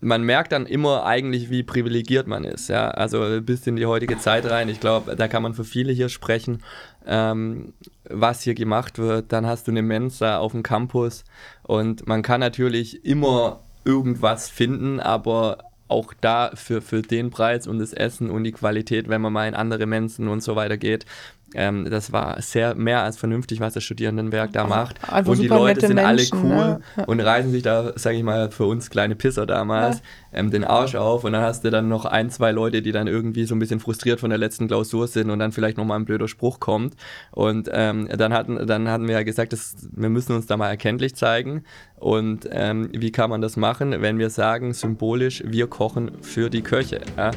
man merkt dann immer eigentlich, wie privilegiert man ist. Ja, also bis in die heutige Zeit rein. Ich glaube, da kann man für viele hier sprechen, ähm, was hier gemacht wird. Dann hast du eine Mensa auf dem Campus und man kann natürlich immer irgendwas finden, aber auch da für, für den Preis und das Essen und die Qualität, wenn man mal in andere Mensen und so weiter geht, ähm, das war sehr mehr als vernünftig, was das Studierendenwerk da macht. Einfach und die Leute sind Menschen, alle cool ne? und reißen sich da, sag ich mal, für uns kleine Pisser damals ähm, den Arsch auf und dann hast du dann noch ein, zwei Leute, die dann irgendwie so ein bisschen frustriert von der letzten Klausur sind und dann vielleicht nochmal ein blöder Spruch kommt. Und ähm, dann, hatten, dann hatten wir ja gesagt, dass wir müssen uns da mal erkenntlich zeigen. Und ähm, wie kann man das machen, wenn wir sagen, symbolisch, wir kochen für die Köche. Ja?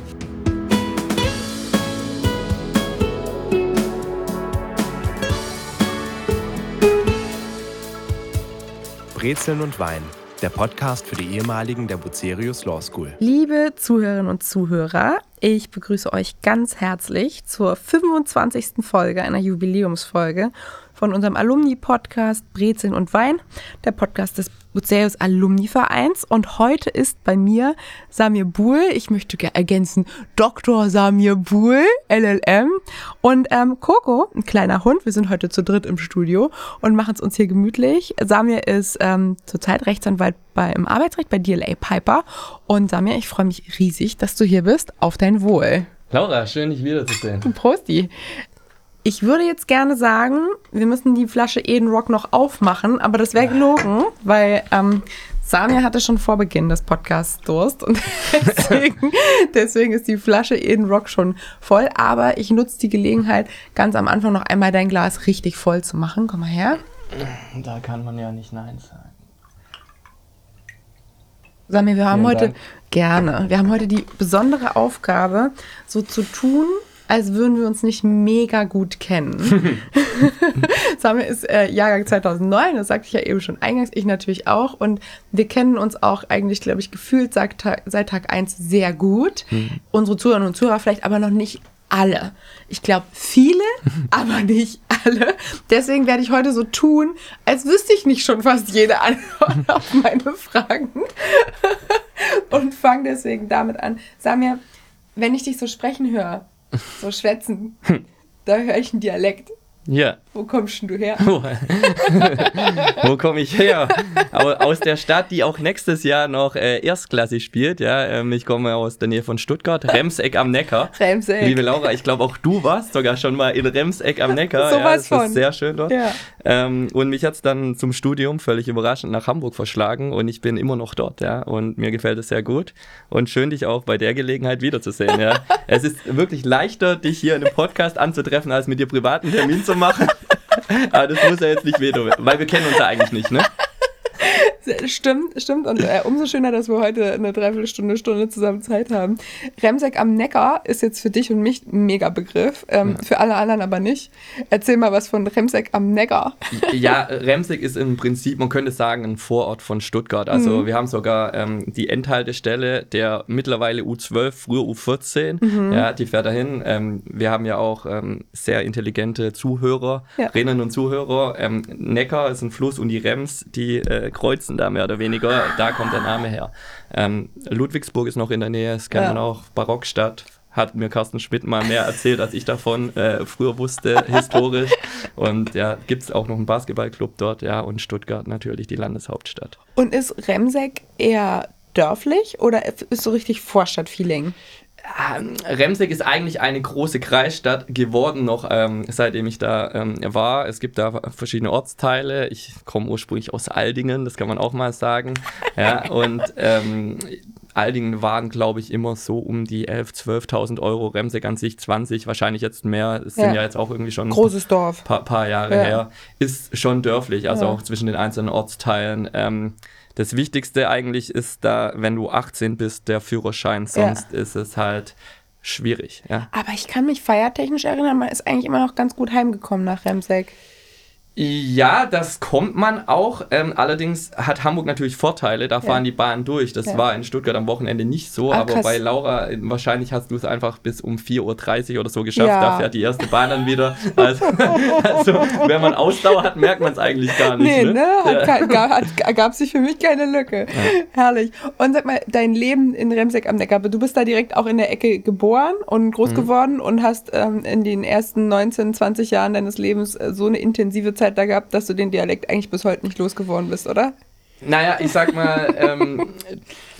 Brezeln und Wein, der Podcast für die ehemaligen der Bucerius Law School. Liebe Zuhörerinnen und Zuhörer, ich begrüße euch ganz herzlich zur 25. Folge einer Jubiläumsfolge von unserem Alumni-Podcast Brezeln und Wein, der Podcast des Bucerius Alumni-Vereins. Und heute ist bei mir Samir Buhl, ich möchte gerne ergänzen, Dr. Samir Buhl, LLM, und ähm, Coco, ein kleiner Hund. Wir sind heute zu dritt im Studio und machen es uns hier gemütlich. Samir ist ähm, zurzeit Rechtsanwalt bei, im Arbeitsrecht bei DLA Piper. Und Samir, ich freue mich riesig, dass du hier bist. Auf dein Wohl. Laura, schön, dich wiederzusehen. Prosti. Ich würde jetzt gerne sagen, wir müssen die Flasche Eden Rock noch aufmachen, aber das wäre gelogen, weil ähm, Samir hatte schon vor Beginn des Podcasts Durst und deswegen, deswegen ist die Flasche Eden Rock schon voll. Aber ich nutze die Gelegenheit, ganz am Anfang noch einmal dein Glas richtig voll zu machen. Komm mal her. Da kann man ja nicht Nein sagen. Samir, wir haben Vielen heute Dank. gerne, wir haben heute die besondere Aufgabe, so zu tun, als würden wir uns nicht mega gut kennen. Samir ist äh, Jahrgang 2009, das sagte ich ja eben schon eingangs, ich natürlich auch. Und wir kennen uns auch eigentlich, glaube ich, gefühlt seit Tag, seit Tag 1 sehr gut. Unsere Zuhörerinnen und Zuhörer vielleicht aber noch nicht alle. Ich glaube, viele, aber nicht alle. Deswegen werde ich heute so tun, als wüsste ich nicht schon fast jede Antwort auf meine Fragen. Und fange deswegen damit an. Samir, wenn ich dich so sprechen höre, so schwätzen, da höre ich einen Dialekt. Ja. Wo kommst du her? Wo, komme ich her? Au- Aus der Stadt, die auch nächstes Jahr noch äh, erstklassig spielt. Ja, ähm, ich komme aus der Nähe von Stuttgart, Remseck am Neckar. Remseck. Liebe Laura, ich glaube auch du warst sogar schon mal in Remseck am Neckar. Sowas ja, das von. ist sehr schön dort. Ja. Ähm, und mich hat's dann zum Studium völlig überraschend nach Hamburg verschlagen und ich bin immer noch dort. Ja, und mir gefällt es sehr gut und schön dich auch bei der Gelegenheit wiederzusehen. Ja, es ist wirklich leichter, dich hier in einem Podcast anzutreffen, als mit dir privaten Termin zu machen. Aber das muss ja jetzt nicht wehtun, weil wir kennen uns ja eigentlich nicht, ne? Stimmt, stimmt. Und äh, umso schöner, dass wir heute eine Dreiviertelstunde, Stunde zusammen Zeit haben. Remseck am Neckar ist jetzt für dich und mich ein Mega-Begriff, ähm, für alle anderen aber nicht. Erzähl mal was von Remseck am Neckar. Ja, Remseck ist im Prinzip, man könnte sagen, ein Vorort von Stuttgart. Also wir haben sogar ähm, die Endhaltestelle der mittlerweile U12, früher U14. Ja, die fährt dahin. Ähm, wir haben ja auch ähm, sehr intelligente Zuhörerinnen Ja. und Zuhörer. Ähm, Neckar ist ein Fluss und die Rems, die äh, kreuzen da mehr oder weniger. Da kommt der Name her. Ähm, Ludwigsburg ist noch in der Nähe, das kennt Ja. man auch, Barockstadt. Hat mir Carsten Schmidt mal mehr erzählt, als ich davon äh, früher wusste, historisch. Und ja, gibt es auch noch einen Basketballclub dort, ja, und Stuttgart natürlich, die Landeshauptstadt. Und ist Remseck eher dörflich oder ist so richtig Vorstadtfeeling? Remseck ist eigentlich eine große Kreisstadt geworden, noch ähm, seitdem ich da ähm, war. Es gibt da verschiedene Ortsteile. Ich komme ursprünglich aus Aldingen, das kann man auch mal sagen. Ja, und ähm, Aldingen waren, glaube ich, immer so um die 11.000, 12.000 Euro. Remseck an sich 20, wahrscheinlich jetzt mehr. Es sind Ja. ja jetzt auch irgendwie schon Großes Dorf. paar, paar Jahre Ja. her, ist schon dörflich, also auch zwischen den einzelnen Ortsteilen. Das Wichtigste eigentlich ist da, wenn du 18 bist, der Führerschein, sonst ist es halt schwierig. Ja. Aber ich kann mich feiertechnisch erinnern, man ist eigentlich immer noch ganz gut heimgekommen nach Remseck. Ja, das kommt man auch. Ähm, allerdings hat Hamburg natürlich Vorteile. Da fahren die Bahnen durch. Das Ja. war in Stuttgart am Wochenende nicht so. Ah, aber krass. bei Laura, äh, wahrscheinlich hast du es einfach bis um 4.30 Uhr oder so geschafft. Ja. Da fährt die erste Bahn dann wieder. Also, also wenn man Ausdauer hat, merkt man es eigentlich gar nicht. Nee, ne? ne? Hat, Ja. kein- ga- hat, gab sich für mich keine Lücke. Herrlich. Und sag mal, dein Leben in Remseck am Neckar, du bist da direkt auch in der Ecke geboren und Mhm. groß geworden und hast ähm, in den ersten 19, 20 Jahren deines Lebens äh, so eine intensive Zeit da gehabt, dass du den Dialekt eigentlich bis heute nicht losgeworden bist, oder? Naja, ich sag mal, ähm,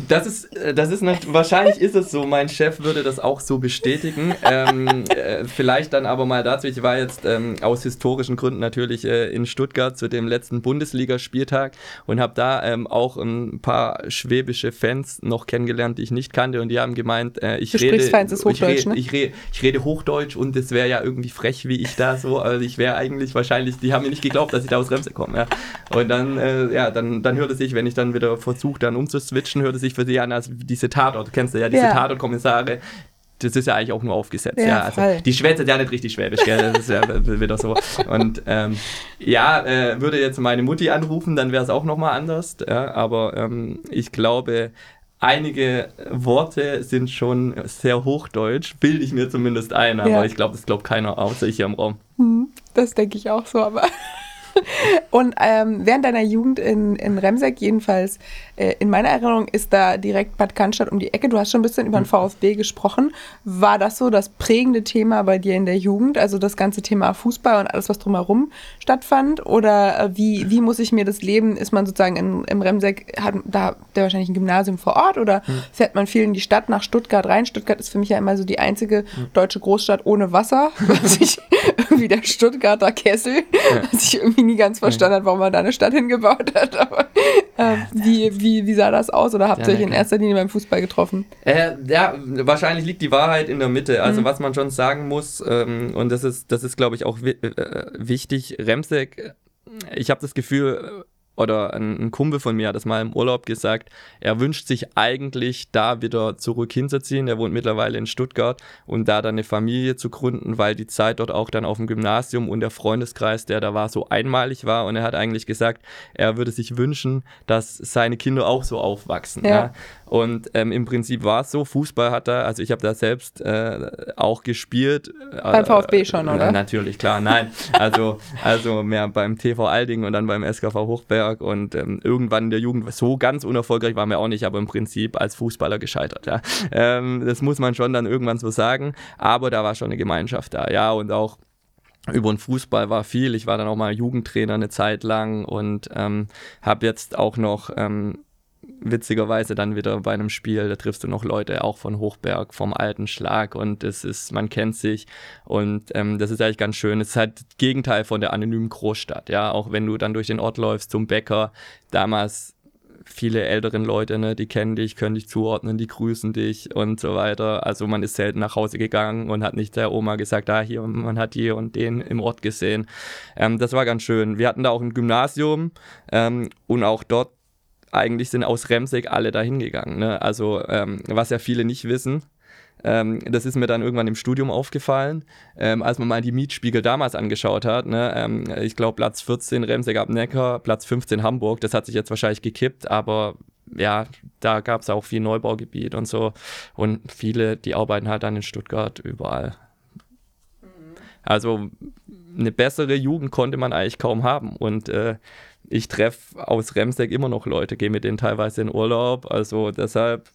das ist, äh, das ist nicht, wahrscheinlich ist es so, mein Chef würde das auch so bestätigen. Ähm, äh, vielleicht dann aber mal dazu, ich war jetzt ähm, aus historischen Gründen natürlich äh, in Stuttgart zu dem letzten Bundesligaspieltag und habe da ähm, auch ein paar schwäbische Fans noch kennengelernt, die ich nicht kannte und die haben gemeint, äh, ich rede, ich, Hochdeutsch, rede, ne? ich, rede, ich rede Hochdeutsch und es wäre ja irgendwie frech, wie ich da so, also ich wäre eigentlich wahrscheinlich, die haben mir nicht geglaubt, dass ich da aus Remse komme. Ja. Und dann, äh, ja, dann, dann hörte sich, wenn ich dann wieder versuche, dann umzuswitchen, hörte sich für sie an, als diese Tatort, kennst du ja, diese Ja. Tatort-Kommissare, das ist ja eigentlich auch nur aufgesetzt. Ja, Ja, also die schwätzt ja nicht richtig Schwäbisch, gell? Das ist ja wieder so. Und ähm, ja, äh, würde jetzt meine Mutti anrufen, dann wäre es auch nochmal anders. Ja, aber ähm, ich glaube, einige Worte sind schon sehr hochdeutsch, bilde ich mir zumindest ein, aber Ja. ich glaube, das glaubt keiner außer ich hier im Raum. Das denke ich auch so, aber. Und ähm, während deiner Jugend in, in Remseck, jedenfalls äh, in meiner Erinnerung, ist da direkt Bad Cannstatt um die Ecke. Du hast schon ein bisschen über den VfB gesprochen. War das so das prägende Thema bei dir in der Jugend? Also das ganze Thema Fußball und alles, was drumherum stattfand? Oder äh, wie, wie muss ich mir das leben? Ist man sozusagen in, im Remseck, hat da habt ihr wahrscheinlich ein Gymnasium vor Ort oder fährt man viel in die Stadt nach Stuttgart rein? Stuttgart ist für mich ja immer so die einzige deutsche Großstadt ohne Wasser. Was ich irgendwie der Stuttgarter Kessel, was ich irgendwie nie ganz verstanden habe, warum man da eine Stadt hingebaut hat. Aber ähm, wie, wie, wie sah das aus? Oder habt ihr Ja, euch in erster Linie beim Fußball getroffen? Äh, ja, wahrscheinlich liegt die Wahrheit in der Mitte. Mhm. Also was man schon sagen muss, ähm, und das ist, das ist, glaube ich, auch äh, wichtig, Remsek, äh, ich habe das Gefühl, äh, oder ein, ein Kumpel von mir hat das mal im Urlaub gesagt, er wünscht sich eigentlich da wieder zurück hinzuziehen. Er wohnt mittlerweile in Stuttgart und da dann eine Familie zu gründen, weil die Zeit dort auch dann auf dem Gymnasium und der Freundeskreis, der da war, so einmalig war. Und er hat eigentlich gesagt, er würde sich wünschen, dass seine Kinder auch so aufwachsen. Ja. Ja. Und ähm, im Prinzip war es so, Fußball hat er, also ich habe da selbst äh, auch gespielt. Beim VfB schon, äh, oder? Natürlich, klar, nein. Also, also mehr beim TV Alding und dann beim SKV Hochberg und ähm, irgendwann in der Jugend so ganz unerfolgreich waren wir auch nicht, aber im Prinzip als Fußballer gescheitert, ja. Ähm, das muss man schon dann irgendwann so sagen, aber da war schon eine Gemeinschaft da, ja, und auch über den Fußball war viel. Ich war dann auch mal Jugendtrainer eine Zeit lang und ähm, habe jetzt auch noch ähm, witzigerweise dann wieder bei einem Spiel, da triffst du noch Leute auch von Hochberg, vom alten Schlag und es ist, man kennt sich und ähm, das ist eigentlich ganz schön. Es ist halt das Gegenteil von der anonymen Großstadt, ja, auch wenn du dann durch den Ort läufst zum Bäcker, damals viele älteren Leute, ne, die kennen dich, können dich zuordnen, die grüßen dich und so weiter. Also man ist selten nach Hause gegangen und hat nicht der Oma gesagt, ah, hier, man hat hier und den im Ort gesehen. Ähm, das war ganz schön. Wir hatten da auch ein Gymnasium ähm, und auch dort eigentlich sind aus Remsek alle dahin gegangen. Ne? Also ähm, was ja viele nicht wissen, ähm, das ist mir dann irgendwann im Studium aufgefallen, ähm, als man mal die Mietspiegel damals angeschaut hat. Ne? Ähm, ich glaube Platz 14 Remsek ab Neckar, Platz 15 Hamburg. Das hat sich jetzt wahrscheinlich gekippt, aber ja, da gab es auch viel Neubaugebiet und so. Und viele, die arbeiten halt dann in Stuttgart überall. Also eine bessere Jugend konnte man eigentlich kaum haben. Und äh, ich treffe aus Remsek immer noch Leute, gehe mit denen teilweise in Urlaub. Also deshalb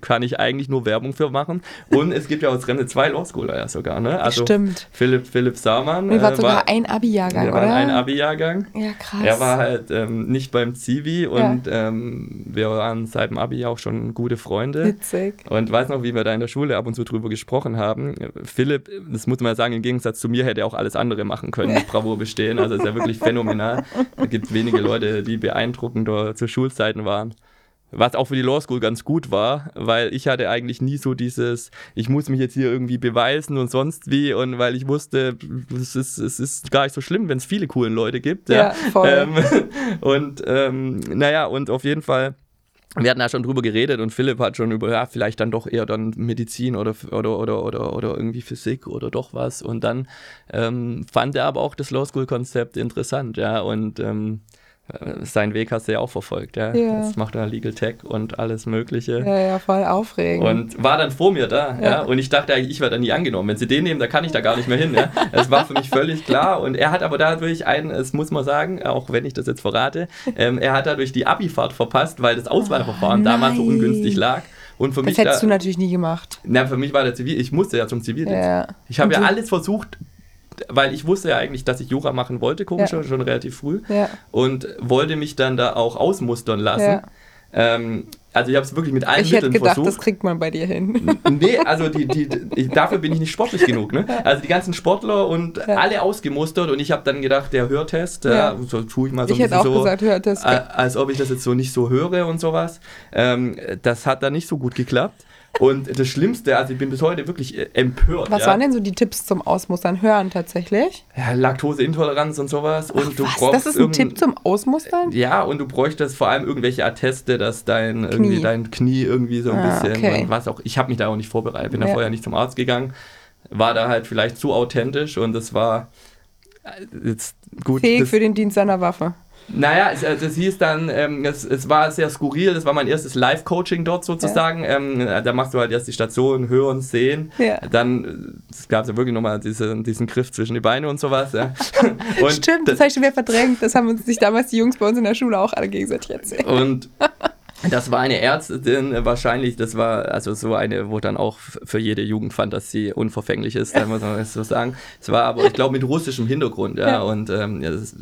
kann ich eigentlich nur Werbung für machen. Und es gibt ja aus Remsek zwei Law Schooler ja sogar, ne? Also Stimmt. Philipp, Philipp Samann. Und ihr wart äh, sogar war, ein Abi-Jahrgang, wir oder? waren ein Abi-Jahrgang. ja, krass. Er war halt ähm, nicht beim Zivi und ähm, wir waren seit dem Abi auch schon gute Freunde. Witzig. Und weiß noch, wie wir da in der Schule ab und zu drüber gesprochen haben. Philipp, das muss man ja sagen, im Gegensatz zu mir hätte er auch alles andere machen können, mit Bravour bestehen. Also ist ja wirklich phänomenal. Da gibt es wenige Leute, die beeindruckender zu Schulzeiten waren. Was auch für die Law School ganz gut war, weil ich hatte eigentlich nie so dieses, ich muss mich jetzt hier irgendwie beweisen und sonst wie und weil ich wusste, es ist, es ist gar nicht so schlimm, wenn es viele coole Leute gibt. Ja, voll. Ähm, und ähm, naja, und auf jeden Fall wir hatten da schon drüber geredet und Philipp hat schon über, ja, vielleicht dann doch eher dann Medizin oder, oder, oder, oder, oder irgendwie Physik oder doch was. Und dann ähm, fand er aber auch das Law School Konzept interessant, ja. Und ähm, äh, seinen Weg hast du ja auch verfolgt, ja. Ja. Das macht er Legal Tech und alles Mögliche. Ja, ja, voll aufregend. Und war dann vor mir da, ja. Ja. Und ich dachte eigentlich, ich werde da nie angenommen. Wenn sie den nehmen, da kann ich da gar nicht mehr hin, ja. Das war für mich völlig klar. Und er hat aber dadurch einen, das muss man sagen, auch wenn ich das jetzt verrate, ähm, er hat dadurch die Abifahrt verpasst, weil das Auswahlverfahren Oh, damals so ungünstig lag. Und für das mich, hättest da, du natürlich nie gemacht. na, für mich war der Zivil, ich musste ja zum Zivildienst. Ja. Ich habe ja alles versucht, weil ich wusste ja eigentlich, dass ich Jura machen wollte, komischerweise schon relativ früh. Ja. Und wollte mich dann da auch ausmustern lassen. Ja. Ähm, also ich habe es wirklich mit allen Ich hätte Mitteln gedacht, versucht. das kriegt man bei dir hin. Nee, also die, die, die, dafür bin ich nicht sportlich genug. Ne? Also die ganzen Sportler und Ja. alle ausgemustert und ich habe dann gedacht, der Hörtest, ja. Ja. so tue ich mal so ich ein hätte auch bisschen so, gesagt, hört das. äh, als ob ich das jetzt so nicht so höre und sowas. Ähm, das hat dann nicht so gut geklappt. Und das Schlimmste, also ich bin bis heute wirklich äh, empört. Was ja. waren denn so die Tipps zum Ausmustern? Hören tatsächlich? Ja, Laktoseintoleranz und sowas. und du Was? brauchst Das ist ein Tipp zum Ausmustern? Ja, und du bräuchtest vor allem irgendwelche Atteste, dass dein Knie. irgendwie dein Knie irgendwie so ein Ah, bisschen okay. was auch. Ich habe mich da auch nicht vorbereitet, bin da Ja. vorher nicht zum Arzt gegangen, war da halt vielleicht zu authentisch und das war äh, jetzt gut. Fähig das, für den Dienst einer Waffe. Naja, es, also es hieß dann, ähm, es, es war sehr skurril, das war mein erstes Live-Coaching dort sozusagen. Ähm, da machst du halt erst die Station hören, sehen. Ja. Dann äh, es gab ja wirklich nochmal diese, diesen Griff zwischen die Beine und sowas. Ja. Und Stimmt, das habe ich schon wieder verdrängt. Das haben uns sich damals die Jungs bei uns in der Schule auch alle gegenseitig erzählt. Und das war eine Ärztin, äh, wahrscheinlich, das war also so eine, wo dann auch für jede Jugendfantasie unverfänglich ist, da muss man so sagen. Es war aber, ich glaube, mit russischem Hintergrund, ja, Ja. und ähm, ja, das ist,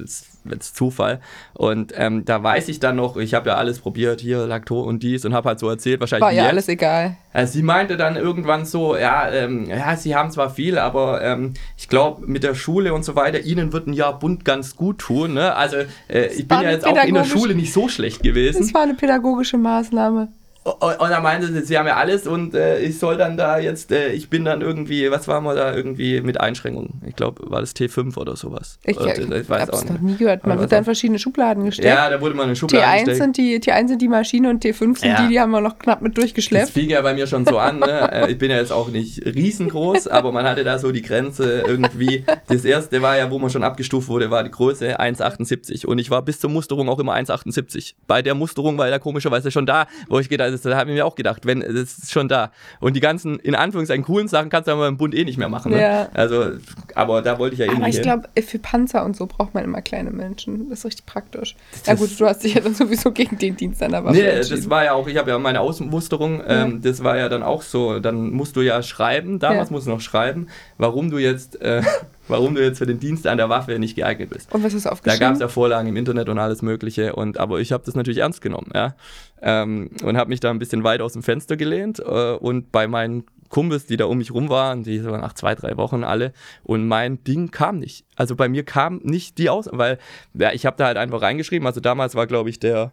das ist Zufall. Und ähm, da weiß ich dann noch, ich habe ja alles probiert, hier Lakto und dies und habe halt so erzählt, wahrscheinlich War ja alles egal. Also sie meinte dann irgendwann so, ja, ähm, ja, sie haben zwar viel, aber ähm, ich glaube mit der Schule und so weiter, ihnen wird ein Jahr bunt ganz gut tun. Ne? Also äh, ich bin ja jetzt auch in der Schule nicht so schlecht gewesen. Das war eine pädagogische Maßnahme. Und, dann meinte sie, sie haben ja alles und äh, ich soll dann da jetzt, äh, ich bin dann irgendwie, was waren wir da irgendwie mit Einschränkungen? Ich glaube, war das T5 oder sowas. Ich, oder, ich habe es noch nie gehört. Man Oder wird da in was verschiedene Schubladen gesteckt. Ja, da wurde man in eine Schublade T1 gesteckt. sind, die, T1 sind die Maschine und T5 sind Ja. die, die haben wir noch knapp mit Das durchgeschleppt. fing ja bei mir schon so an. Ne? Äh, Ich bin ja jetzt auch nicht riesengroß, aber man hatte da so die Grenze irgendwie. Das erste war ja, wo man schon abgestuft wurde, war die Größe 1,78. Und ich war bis zur Musterung auch immer 1,78. Bei der Musterung war er komischerweise schon da, wo ich gedacht habe, da habe ich mir auch gedacht, wenn, das ist schon da. Und die ganzen, in Anführungszeichen, coolen Sachen kannst du aber im Bund eh nicht mehr machen. Ne? Ja. Also, aber da wollte ich ja eh Aber ich glaube, für Panzer und so braucht man immer kleine Menschen. Das ist richtig praktisch. Ja gut, du hast dich ja dann sowieso gegen den Dienst an der Waffe Nee, das war ja auch, ich habe ja meine Ausmusterung, ähm, das war ja dann auch so, dann musst du ja schreiben, damals musst du noch schreiben, warum du jetzt, äh, warum du jetzt für den Dienst an der Waffe nicht geeignet bist. und was hast du Da aufgeschrieben? gab es ja Vorlagen im Internet und alles Mögliche, und aber ich habe das natürlich ernst genommen, ja, ähm, und habe mich da ein bisschen weit aus dem Fenster gelehnt äh, und bei meinen Kumpels, die da um mich rum waren, die so nach zwei, drei Wochen alle, und mein Ding kam nicht. Also bei mir kam nicht die aus, weil ja, ich habe da halt einfach reingeschrieben. Also damals war, glaube ich, der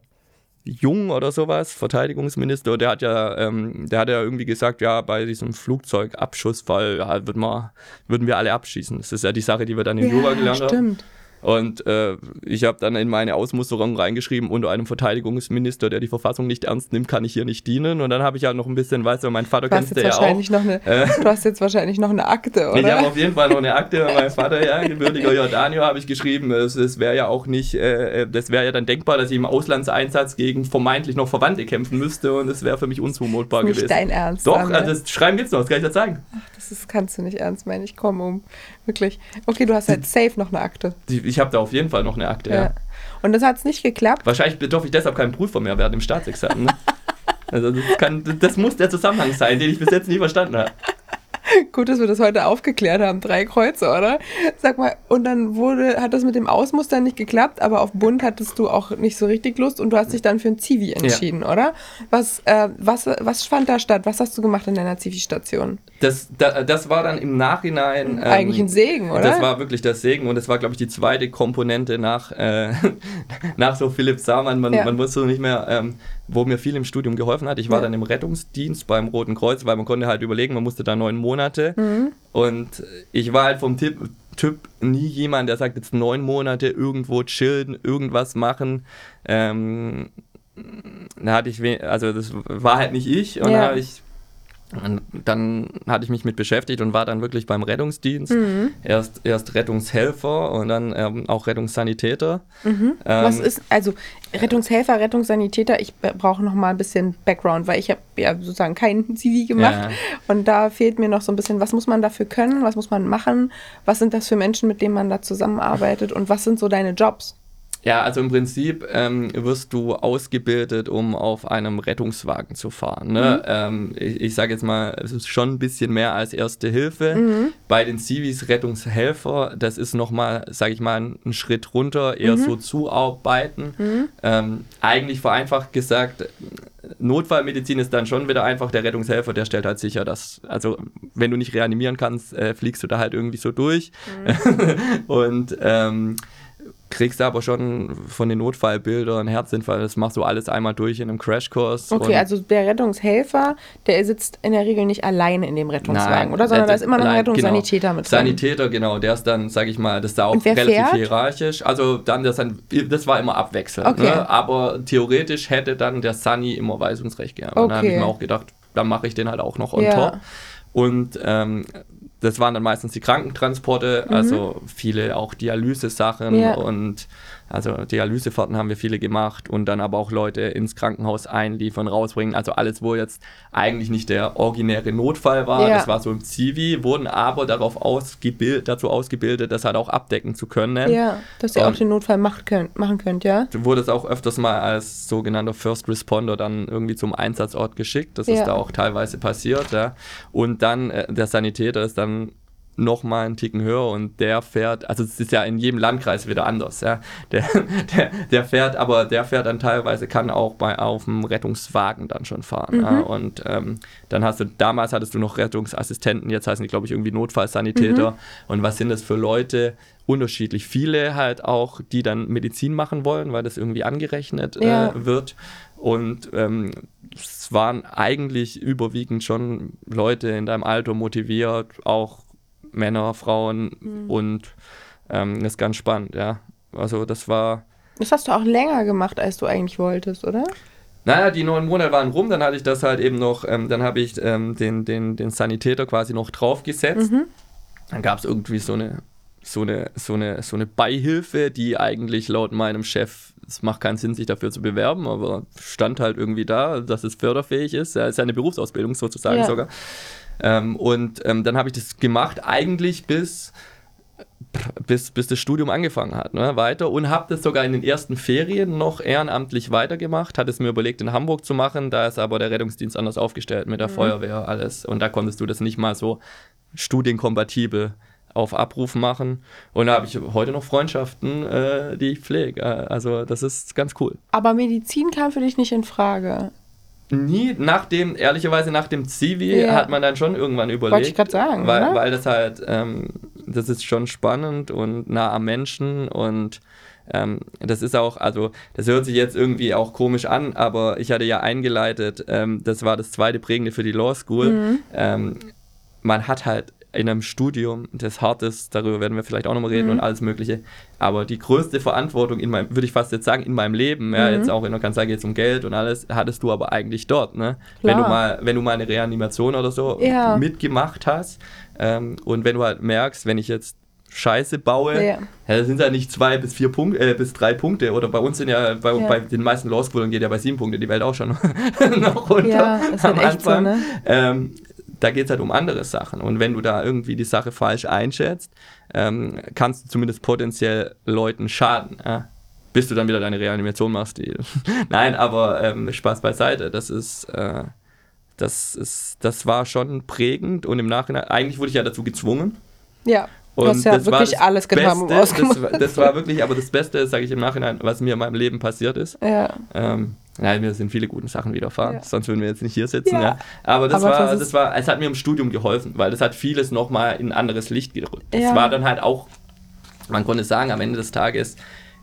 Jung oder sowas, Verteidigungsminister, der hat ja, ähm, der hat ja irgendwie gesagt, ja, bei diesem Flugzeugabschussfall ja, würden, wir, würden wir alle abschießen. Das ist ja die Sache, die wir dann in Jura gelernt haben. Und äh, ich habe dann in meine Ausmusterung reingeschrieben, unter einem Verteidigungsminister, der die Verfassung nicht ernst nimmt, kann ich hier nicht dienen. Und dann habe ich halt noch ein bisschen, weißt du, mein Vater jetzt ja auch. noch eine, Äh. du hast jetzt wahrscheinlich noch eine Akte, Ich habe oder? auf jeden Fall noch eine Akte meinem Vater, ja, gebürtiger Jordanier, habe ich geschrieben. Es, es wäre ja auch nicht, äh, äh, das wäre ja dann denkbar, dass ich im Auslandseinsatz gegen vermeintlich noch Verwandte kämpfen müsste und es wäre für mich unzumutbar Nicht gewesen. dein Ernst. Doch, also das Schreiben gibt's noch, das kann ich dir zeigen. das ist, kannst du nicht ernst meinen. Ich komme um. Wirklich. Okay, du hast halt safe noch eine Akte. Ich habe da auf jeden Fall noch eine Akte, ja. Ja. Und das hat es nicht geklappt. Wahrscheinlich darf ich deshalb kein Prüfer mehr werden im Staatsexamen. Ne? Also das, kann, das muss der Zusammenhang sein, den ich bis jetzt nie verstanden habe. Gut, dass wir das heute aufgeklärt haben. Drei Kreuze, oder? Sag mal, und dann wurde, hat das mit dem Ausmustern nicht geklappt, aber auf Bund hattest du auch nicht so richtig Lust und du hast dich dann für ein Zivi entschieden, oder? Was, äh, was, was fand da statt? Was hast du gemacht in deiner Zivi-Station? Das, da, das war dann im Nachhinein. ähm, Eigentlich ein Segen, oder? Das war wirklich der Segen und das war, glaube ich, die zweite Komponente nach, äh, nach so Philipp Samann. Man, Ja. man wusste nicht mehr, ähm, wo mir viel im Studium geholfen hat. Ich war Ja. dann im Rettungsdienst beim Roten Kreuz, weil man konnte halt überlegen, man musste da neun Monate. Mhm. Und ich war halt vom Tipp, Typ nie jemand, der sagt jetzt neun Monate irgendwo chillen, irgendwas machen. Ähm, da hatte ich, also das war halt nicht ich und Ja. da habe ich und dann hatte ich mich mit beschäftigt und war dann wirklich beim Rettungsdienst. Mhm. Erst, erst Rettungshelfer und dann ähm, auch Rettungssanitäter. Ähm, Was ist, also Rettungshelfer, Rettungssanitäter, ich brauche noch mal ein bisschen Background, weil ich habe ja sozusagen kein CV gemacht Ja. und da fehlt mir noch so ein bisschen, was muss man dafür können, was muss man machen, was sind das für Menschen, mit denen man da zusammenarbeitet und was sind so deine Jobs? Ja, also im Prinzip ähm, wirst du ausgebildet, um auf einem Rettungswagen zu fahren. Ne? Ähm, ich ich sage jetzt mal, es ist schon ein bisschen mehr als Erste Hilfe. Bei den Civis Rettungshelfer, das ist nochmal, sage ich mal, ein Schritt runter, eher so zuarbeiten. Ähm, eigentlich vereinfacht gesagt, Notfallmedizin ist dann schon wieder einfach der Rettungshelfer, der stellt halt sicher, dass, also wenn du nicht reanimieren kannst, äh, fliegst du da halt irgendwie so durch. Und ähm, kriegst aber schon von den Notfallbildern Herzinfarkt, das machst du alles einmal durch in einem Crashkurs. Okay, also der Rettungshelfer, der sitzt in der Regel nicht alleine in dem Rettungswagen, oder? Sondern da ist immer noch ein allein, Rettungssanitäter genau. mit drin. Sanitäter, genau, der ist dann, sag ich mal, das ist da auch relativ fährt? hierarchisch. Also dann, das, dann, das war immer abwechselnd. Okay. Ne? Aber theoretisch hätte dann der Sunny immer Weisungsrecht gehabt. Und Da habe ich Okay. mir auch gedacht, dann mache ich den halt auch noch on Ja. top. Und ähm, das waren dann meistens die Krankentransporte, also viele auch Dialyse-Sachen Mhm. Ja. und also Dialysefahrten haben wir viele gemacht und dann aber auch Leute ins Krankenhaus einliefern, rausbringen. Also alles, wo jetzt eigentlich nicht der originäre Notfall war, Ja. das war so im Zivi, wurden aber darauf ausgebildet, dazu ausgebildet, das halt auch abdecken zu können. Ja, dass ihr auch Und- den Notfall macht könnt, machen könnt, ja? Du wurdest auch öfters mal als sogenannter First Responder dann irgendwie zum Einsatzort geschickt. Das Ja. ist da auch teilweise passiert. Ja. Und dann äh, der Sanitäter ist dann noch mal einen Ticken höher und der fährt, also es ist ja in jedem Landkreis wieder anders, ja. Der, der, der fährt, aber der fährt dann teilweise, kann auch bei auf dem Rettungswagen dann schon fahren. Ja. Und ähm, dann hast du, damals hattest du noch Rettungsassistenten, jetzt heißen die, glaube ich, irgendwie Notfallsanitäter. Und was sind das für Leute? Unterschiedlich. Viele halt auch, die dann Medizin machen wollen, weil das irgendwie angerechnet Ja. äh, wird. Und ähm, es waren eigentlich überwiegend schon Leute in deinem Alter motiviert, auch Männer, Frauen und ähm, das ist ganz spannend, ja. Also das war, Das hast du auch länger gemacht, als du eigentlich wolltest, oder? naja, die neun Monate waren rum, dann hatte ich das halt eben noch, ähm, dann habe ich ähm, den, den, den Sanitäter quasi noch draufgesetzt. Dann gab es irgendwie so eine, so eine, so eine, so eine Beihilfe, die eigentlich laut meinem Chef, es macht keinen Sinn, sich dafür zu bewerben, aber stand halt irgendwie da, dass es förderfähig ist. Ja, ist ja eine Berufsausbildung sozusagen Ja. sogar. Ähm, und ähm, dann habe ich das gemacht, eigentlich bis bis, bis das Studium angefangen hat, ne, weiter und habe das sogar in den ersten Ferien noch ehrenamtlich weitergemacht, hatte es mir überlegt in Hamburg zu machen, da ist aber der Rettungsdienst anders aufgestellt mit der Feuerwehr alles und da konntest du das nicht mal so studienkompatibel auf Abruf machen und da habe ich heute noch Freundschaften, äh, die ich pflege, Äh, also das ist ganz cool. Aber Medizin kam für dich nicht in Frage. Nie nach dem, ehrlicherweise nach dem Zivi Ja. hat man dann schon irgendwann überlegt. Wollte ich grad sagen, Weil, oder? weil das halt, ähm, das ist schon spannend und nah am Menschen und ähm, das ist auch, also das hört sich jetzt irgendwie auch komisch an, aber ich hatte ja eingeleitet, ähm, das war das zweite Prägende für die Law School. Mhm. Ähm, man hat halt in einem Studium, das hart ist, darüber werden wir vielleicht auch nochmal Mhm. reden und alles Mögliche. Aber die größte Verantwortung in meinem, würde ich fast jetzt sagen, in meinem Leben, ja, Mhm. jetzt auch in der Kanzlei geht es um Geld und alles, hattest du aber eigentlich dort, ne? Wenn du mal, wenn du mal eine Reanimation oder so Ja. mitgemacht hast ähm, und wenn du halt merkst, wenn ich jetzt Scheiße baue, Ja. ja, das sind ja nicht zwei bis vier Punkte, äh, bis drei Punkte. Oder bei uns sind ja, bei, Ja. bei den meisten Law Schoolen geht ja bei sieben Punkte die Welt auch schon noch runter. Ja, halt am so, Anfang. ne? Ähm, da geht es halt um andere Sachen. Und wenn du da irgendwie die Sache falsch einschätzt, ähm, kannst du zumindest potenziell Leuten schaden. Ja? Bis du dann wieder deine Reanimation machst. Nein, aber ähm, Spaß beiseite. Das ist, äh, das ist, das war schon prägend und im Nachhinein, eigentlich wurde ich ja dazu gezwungen. Ja. Du Und hast ja das war wirklich alles getan, Beste, das, war- das war wirklich, aber das Beste, sage ich im Nachhinein, was mir in meinem Leben passiert ist. Ja. Ähm, ja, mir sind viele gute Sachen widerfahren, Ja. sonst würden wir jetzt nicht hier sitzen. Ja. Ja. Aber, das, Aber war, das das war, es hat mir im Studium geholfen, weil das hat vieles nochmal in ein anderes Licht gerückt. Es war dann halt auch, man konnte sagen, am Ende des Tages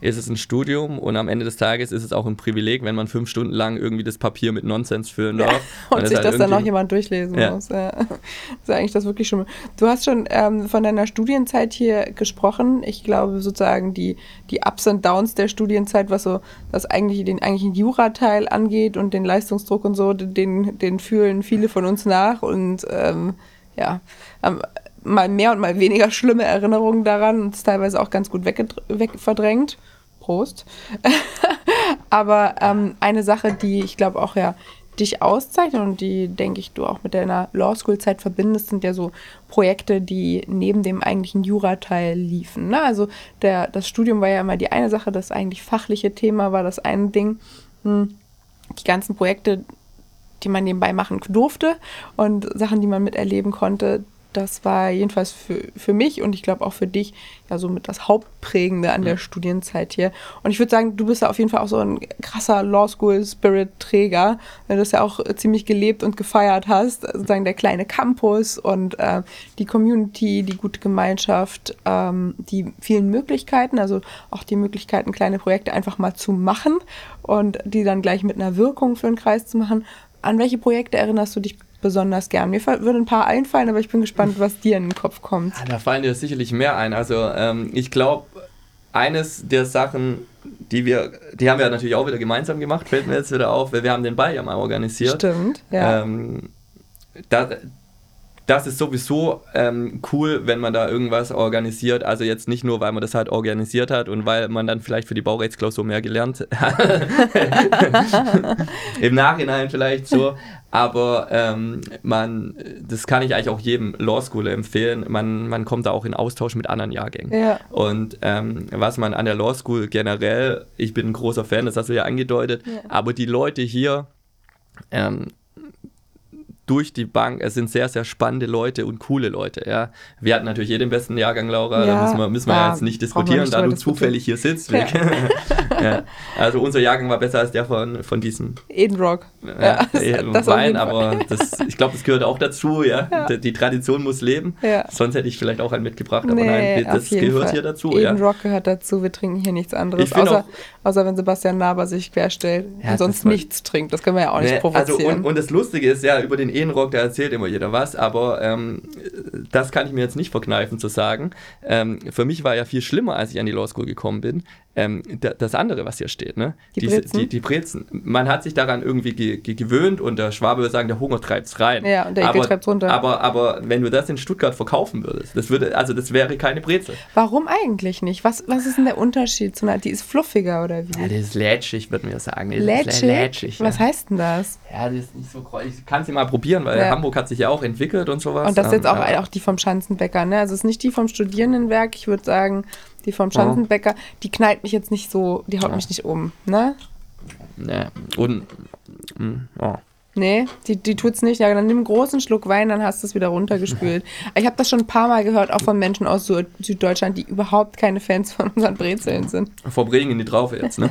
ist es ein Studium und am Ende des Tages ist es auch ein Privileg, wenn man fünf Stunden lang irgendwie das Papier mit Nonsens füllen darf. Und es sich halt das dann noch jemand durchlesen Ja. muss. Ja. ist eigentlich das wirklich schon. Du hast schon ähm, von deiner Studienzeit hier gesprochen. Ich glaube sozusagen die, die Ups und Downs der Studienzeit, was so das eigentlich den eigentlichen Jura-Teil angeht und den Leistungsdruck und so, den, den fühlen viele von uns nach und ähm, ja, ähm, mal mehr und mal weniger schlimme Erinnerungen daran und es teilweise auch ganz gut wegverdrängt. Prost. Aber ähm, eine Sache, die ich glaube auch ja dich auszeichnet und die, denke ich, du auch mit deiner Law School-Zeit verbindest, sind ja so Projekte, die neben dem eigentlichen Jura-Teil liefen. Ne? Also der, das Studium war ja immer die eine Sache, das eigentlich fachliche Thema war das eine Ding. Hm. Die ganzen Projekte, die man nebenbei machen durfte und Sachen, die man miterleben konnte, das war jedenfalls für, für mich und ich glaube auch für dich ja somit das Hauptprägende an der Studienzeit hier. Und ich würde sagen, du bist ja auf jeden Fall auch so ein krasser Law School Spirit Träger, weil du das ja auch ziemlich gelebt und gefeiert hast. Sozusagen der kleine Campus und äh, die Community, die gute Gemeinschaft, ähm, die vielen Möglichkeiten, also auch die Möglichkeiten, kleine Projekte einfach mal zu machen und die dann gleich mit einer Wirkung für den Kreis zu machen. An welche Projekte erinnerst du dich besonders gern? Mir würden ein paar einfallen, aber ich bin gespannt, was dir in den Kopf kommt. da fallen dir sicherlich mehr ein. Also ähm, ich glaube, eines der Sachen, die wir, die haben wir natürlich auch wieder gemeinsam gemacht, fällt mir jetzt wieder auf, weil wir haben den Ball ja mal organisiert. Stimmt, ja. Ähm, da, das ist sowieso ähm, cool, wenn man da irgendwas organisiert. Also jetzt nicht nur, weil man das halt organisiert hat und weil man dann vielleicht für die Baurechtsklausur mehr gelernt hat. Im Nachhinein vielleicht so. Aber ähm, man, das kann ich eigentlich auch jedem Law School empfehlen. Man, man kommt da auch in Austausch mit anderen Jahrgängen. Ja. Und ähm, was man an der Law School generell, ich bin ein großer Fan, das hast du ja angedeutet, ja. aber die Leute hier, ähm, durch die Bank. Es sind sehr, sehr spannende Leute und coole Leute. Ja. Wir hatten natürlich jeden besten Jahrgang, Laura. Ja, da müssen wir, müssen wir ja, jetzt nicht diskutieren, nicht da du zufällig hier sitzt. Ja. ja. Also unser Jahrgang war besser als der von, von diesem Edenrock. Ja, das Wein, aber das, ich glaube, das gehört auch dazu. Ja. Die, Tradition muss leben. Sonst hätte ich vielleicht auch einen mitgebracht. Aber nee, nein, das gehört Fall. hier dazu. Edenrock gehört dazu. Wir trinken hier nichts anderes. Außer, außer wenn Sebastian Naber sich querstellt und sonst nichts trinkt. Das können wir ja auch nicht nee, provozieren. Also und, und das Lustige ist ja, über den Ehenrock, da erzählt immer jeder was, aber ähm, das kann ich mir jetzt nicht verkneifen zu sagen. Ähm, für mich war ja viel schlimmer, als ich an die Law School gekommen bin, ähm, das andere, was hier steht, ne? Die, die Brezen. Die, die, Brezen. Man hat sich daran irgendwie ge ge gewöhnt und der Schwabe würde sagen, der Hunger treibt es rein. Ja, und der Ekel treibt runter. Aber, aber wenn du das in Stuttgart verkaufen würdest, das würde, also das wäre keine Brezel. Warum eigentlich nicht? Was, was ist denn der Unterschied zu einer, die ist fluffiger oder wie? Ja, die ist lätschig, würde mir sagen. Die lätschig? lätschig ja. Was heißt denn das? Ja, die ist nicht so groß. Ich kann sie mal probieren, weil ja. Hamburg hat sich ja auch entwickelt und sowas. Und das ist jetzt auch, ja. auch die vom Schanzenbäcker, ne? Also es ist nicht die vom Studierendenwerk. Ich würde sagen, die vom Schanzenbäcker, die knallt mich jetzt nicht so, die haut ja. mich nicht um, ne? Ne, und, oh. Nee, die, die tut's nicht. Ja, dann nimm einen großen Schluck Wein, dann hast du es wieder runtergespült. Ich habe das schon ein paar Mal gehört, auch von Menschen aus Süddeutschland, die überhaupt keine Fans von unseren Brezeln sind. Vor Bregen die drauf jetzt, ne?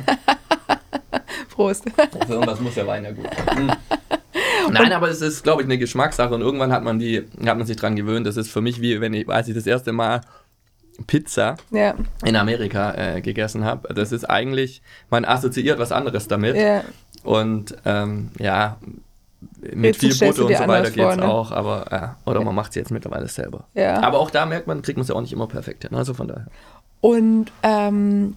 Prost. Für irgendwas muss der Wein ja gut sein. Nein, aber es ist, glaube ich, eine Geschmackssache und irgendwann hat man die, hat man sich dran gewöhnt. Das ist für mich wie, wenn ich, als ich das erste Mal Pizza ja. in Amerika äh, gegessen habe. Das ist eigentlich, man assoziiert was anderes damit. Ja. Und ähm, ja, mit viel Butter und so weiter geht es ne? auch, aber ja, oder ja. man macht es jetzt mittlerweile selber. Ja. Aber auch da merkt man, kriegt man es ja auch nicht immer perfekt hin. Also von daher. Und ähm,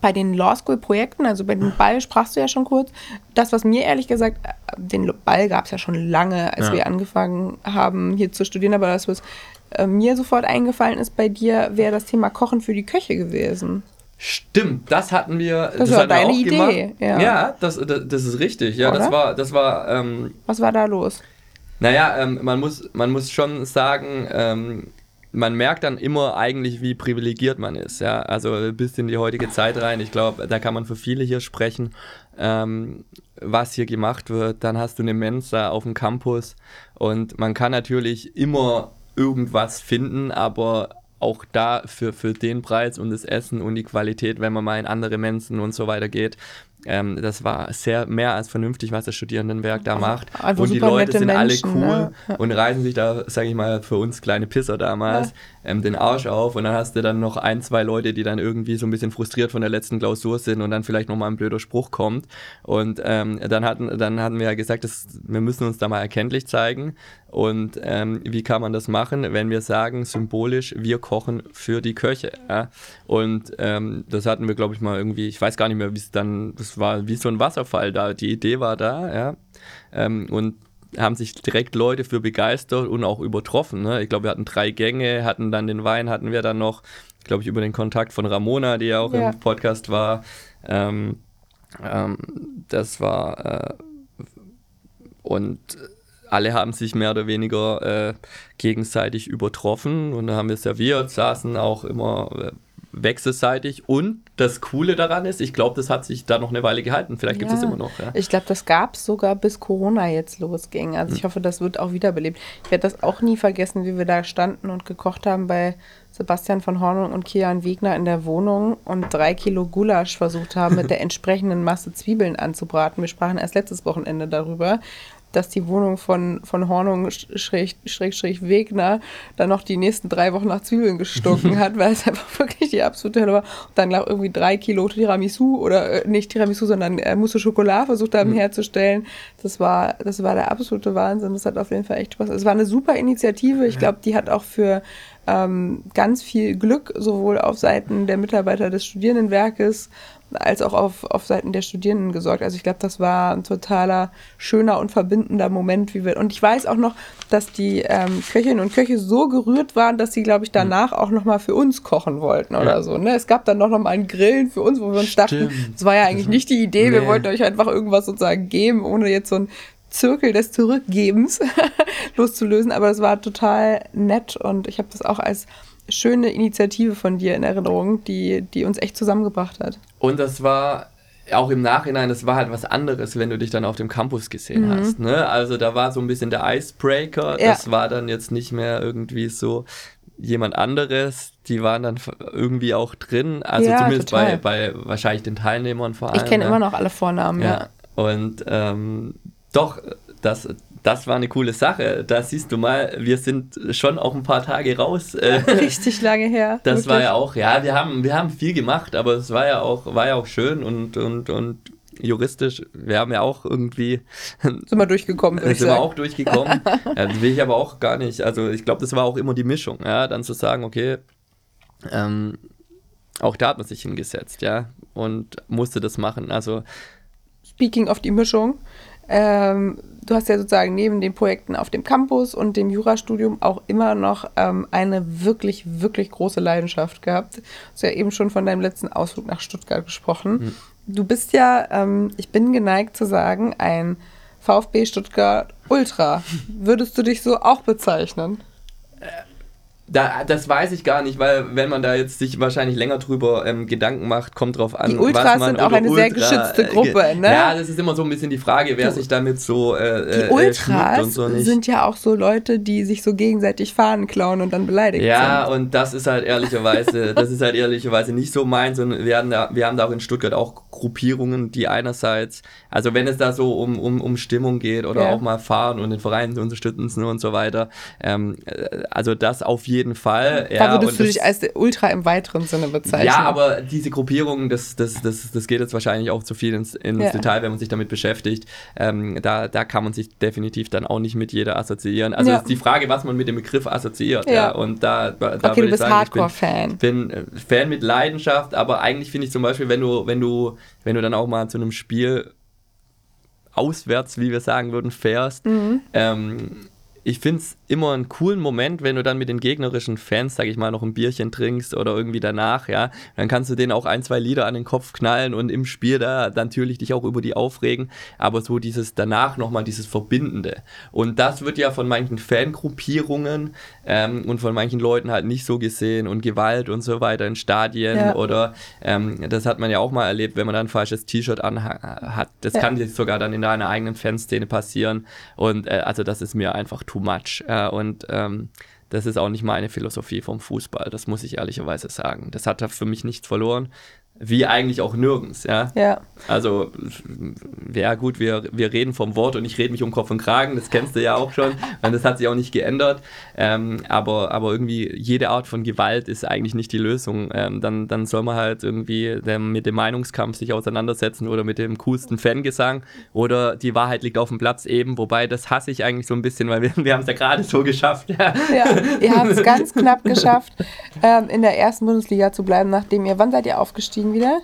bei den Law School Projekten, also bei dem Ball sprachst du ja schon kurz. Das, was mir ehrlich gesagt, äh, den Ball gab es ja schon lange, als ja. wir angefangen haben, hier zu studieren, aber das, was äh, mir sofort eingefallen ist bei dir, wäre das Thema Kochen für die Köche gewesen. Stimmt, das hatten wir. Das, das war deine Idee. Ja, ja das, das, das, ist richtig. Ja, Oder? das war, das war. Ähm, Was war da los? Naja, ähm, man muss, man muss schon sagen, ähm, man merkt dann immer eigentlich, wie privilegiert man ist. Ja, also bis in die heutige Zeit rein. Ich glaube, da kann man für viele hier sprechen, ähm, was hier gemacht wird. Dann hast du eine Mensa auf dem Campus und man kann natürlich immer irgendwas finden, aber auch da für, für den Preis und das Essen und die Qualität, wenn man mal in andere Mensen und so weiter geht, ähm, das war sehr mehr als vernünftig, was das Studierendenwerk da macht. Einfach und die Leute sind Menschen, alle cool ne? und reißen sich da, sage ich mal, für uns kleine Pisser damals ähm, den Arsch auf. Und dann hast du dann noch ein, zwei Leute, die dann irgendwie so ein bisschen frustriert von der letzten Klausur sind und dann vielleicht nochmal ein blöder Spruch kommt. Und ähm, dann, hatten, dann hatten wir ja gesagt, dass wir müssen uns da mal erkenntlich zeigen. Und ähm, wie kann man das machen, wenn wir sagen, symbolisch, wir kochen für die Köche. Ja? Und ähm, das hatten wir, glaube ich, mal irgendwie, ich weiß gar nicht mehr, wie es dann, das war wie so ein Wasserfall da. Die Idee war da, ja. Ähm, und haben sich direkt Leute für begeistert und auch übertroffen. Ne? Ich glaube, wir hatten drei Gänge, hatten dann den Wein, hatten wir dann noch, glaube ich, über den Kontakt von Ramona, die ja auch Ja. im Podcast war. Ähm, ähm, das war äh, und alle haben sich mehr oder weniger äh, gegenseitig übertroffen und dann haben wir serviert, saßen auch immer äh, wechselseitig und das Coole daran ist, ich glaube, das hat sich da noch eine Weile gehalten. Vielleicht gibt es Ja. immer noch. Ja. Ich glaube, das gab es sogar bis Corona jetzt losging. Also ich hoffe, das wird auch wiederbelebt. Ich werde das auch nie vergessen, wie wir da standen und gekocht haben bei Sebastian von Hornung und Kian Wegner in der Wohnung und drei Kilo Gulasch versucht haben, mit der entsprechenden Masse Zwiebeln anzubraten. Wir sprachen erst letztes Wochenende darüber, dass die Wohnung von, von Hornung schräg, schräg, schräg Wegner dann noch die nächsten drei Wochen nach Zwiebeln gestunken hat, weil es einfach wirklich die absolute Hölle war. Und dann lag irgendwie drei Kilo Tiramisu oder äh, nicht Tiramisu, sondern äh, Mousse au Chocolat versucht haben herzustellen. Das war, das war der absolute Wahnsinn. Das hat auf jeden Fall echt Spaß. Es war eine super Initiative. Ich glaube, die hat auch für ähm, ganz viel Glück sowohl auf Seiten der Mitarbeiter des Studierendenwerkes als auch auf, auf Seiten der Studierenden gesorgt. Also ich glaube, das war ein totaler schöner und verbindender Moment, wie wir. Und ich weiß auch noch, dass die ähm, Köchinnen und Köche so gerührt waren, dass sie, glaube ich, danach auch noch mal für uns kochen wollten oder Ja. so. Ne? Es gab dann noch, noch mal ein Grillen für uns, wo wir uns dachten, Stimmt. das war ja eigentlich nicht die Idee. Wir Nee. wollten euch einfach irgendwas sozusagen geben, ohne jetzt so ein Zirkel des Zurückgebens loszulösen. Aber es war total nett und ich habe das auch als schöne Initiative von dir in Erinnerung, die, die uns echt zusammengebracht hat. Und das war auch im Nachhinein, das war halt was anderes, wenn du dich dann auf dem Campus gesehen Mhm. hast. Ne? Also da war so ein bisschen der Icebreaker. Ja. Das war dann jetzt nicht mehr irgendwie so jemand anderes. Die waren dann irgendwie auch drin. Also Ja, zumindest bei, total. bei wahrscheinlich den Teilnehmern vor allem. Ich kenne ja. immer noch alle Vornamen. Ja. Ja, und ähm, doch, das, das war eine coole Sache. Da siehst du mal, wir sind schon auch ein paar Tage raus. Äh, Richtig lange her. das war wirklich. ja auch, ja, wir haben, wir haben viel gemacht, aber es war ja auch, war ja auch schön und, und, und juristisch, wir haben ja auch irgendwie, Sind wir durchgekommen, würde ich sind wir sagen. auch durchgekommen. ja, das will ich aber auch gar nicht. Also ich glaube, das war auch immer die Mischung, ja, dann zu sagen, okay, ähm, auch da hat man sich hingesetzt, ja, und musste das machen. Also Speaking of die Mischung, ähm, du hast ja sozusagen neben den Projekten auf dem Campus und dem Jurastudium auch immer noch ähm, eine wirklich, wirklich große Leidenschaft gehabt. Du hast ja eben schon von deinem letzten Ausflug nach Stuttgart gesprochen. Du bist ja, ähm, ich bin geneigt zu sagen, ein VfB Stuttgart Ultra. Würdest du dich so auch bezeichnen? Da, das weiß ich gar nicht, weil wenn man da jetzt sich wahrscheinlich länger drüber ähm, Gedanken macht, kommt drauf an. Die Ultras was man sind auch eine sehr Ultra, geschützte äh, Gruppe, ne? Ja, das ist immer so ein bisschen die Frage, wer Die- sich damit so äh, Die äh, Ultras und so nicht. sind ja auch so Leute, die sich so gegenseitig Fahnen klauen und dann beleidigt ja, sind. und das ist halt ehrlicherweise, das ist halt ehrlicherweise nicht so meins. Und wir haben da, wir haben da auch in Stuttgart auch Gruppierungen, die einerseits, also wenn es da so um, um, um Stimmung geht oder Ja. auch mal fahren und den Verein zu unterstützen und so weiter, ähm, äh, also das auf jeden Fall. Da ja, würdest und du dich als Ultra im weiteren Sinne bezeichnen. Ja, aber diese Gruppierung, das, das, das, das geht jetzt wahrscheinlich auch zu viel ins, ins Ja. Detail, wenn man sich damit beschäftigt. Ähm, da, da kann man sich definitiv dann auch nicht mit jeder assoziieren. Also Ja. ist die Frage, was man mit dem Begriff assoziiert. Ja. Und da, da okay, würde du ich bist sagen, ich bin, Hardcore-Fan. bin äh, Fan mit Leidenschaft, aber eigentlich finde ich zum Beispiel, wenn du, wenn du, wenn du dann auch mal zu einem Spiel auswärts, wie wir sagen würden, fährst, Mhm. ähm, ich finde es immer einen coolen Moment, wenn du dann mit den gegnerischen Fans, sag ich mal, noch ein Bierchen trinkst oder irgendwie danach, ja, dann kannst du denen auch ein, zwei Lieder an den Kopf knallen und im Spiel da natürlich dich auch über die aufregen, aber so dieses danach nochmal dieses Verbindende. Und das wird ja von manchen Fangruppierungen ähm, und von manchen Leuten halt nicht so gesehen und Gewalt und so weiter in Stadien Ja. oder ähm, das hat man ja auch mal erlebt, wenn man dann ein falsches T-Shirt anhat. Das Ja. kann dir sogar dann in deiner eigenen Fanszene passieren und äh, also das ist mir einfach too much. Äh, und ähm, das ist auch nicht meine Philosophie vom Fußball, das muss ich ehrlicherweise sagen. Das hat für mich nichts verloren. Wie eigentlich auch nirgends, ja. Ja. Also, ja gut, wir, wir reden vom Wort und ich rede mich um Kopf und Kragen, das kennst du ja auch schon, und das hat sich auch nicht geändert. Ähm, aber, aber irgendwie jede Art von Gewalt ist eigentlich nicht die Lösung. Ähm, dann, dann soll man halt irgendwie mit dem Meinungskampf sich auseinandersetzen oder mit dem coolsten Fangesang oder die Wahrheit liegt auf dem Platz eben, wobei das hasse ich eigentlich so ein bisschen, weil wir, wir haben es ja gerade so geschafft. Ja, ja ihr habt es ganz knapp geschafft, ähm, in der ersten Bundesliga zu bleiben, nachdem ihr, wann seid ihr aufgestiegen? Ding wieder?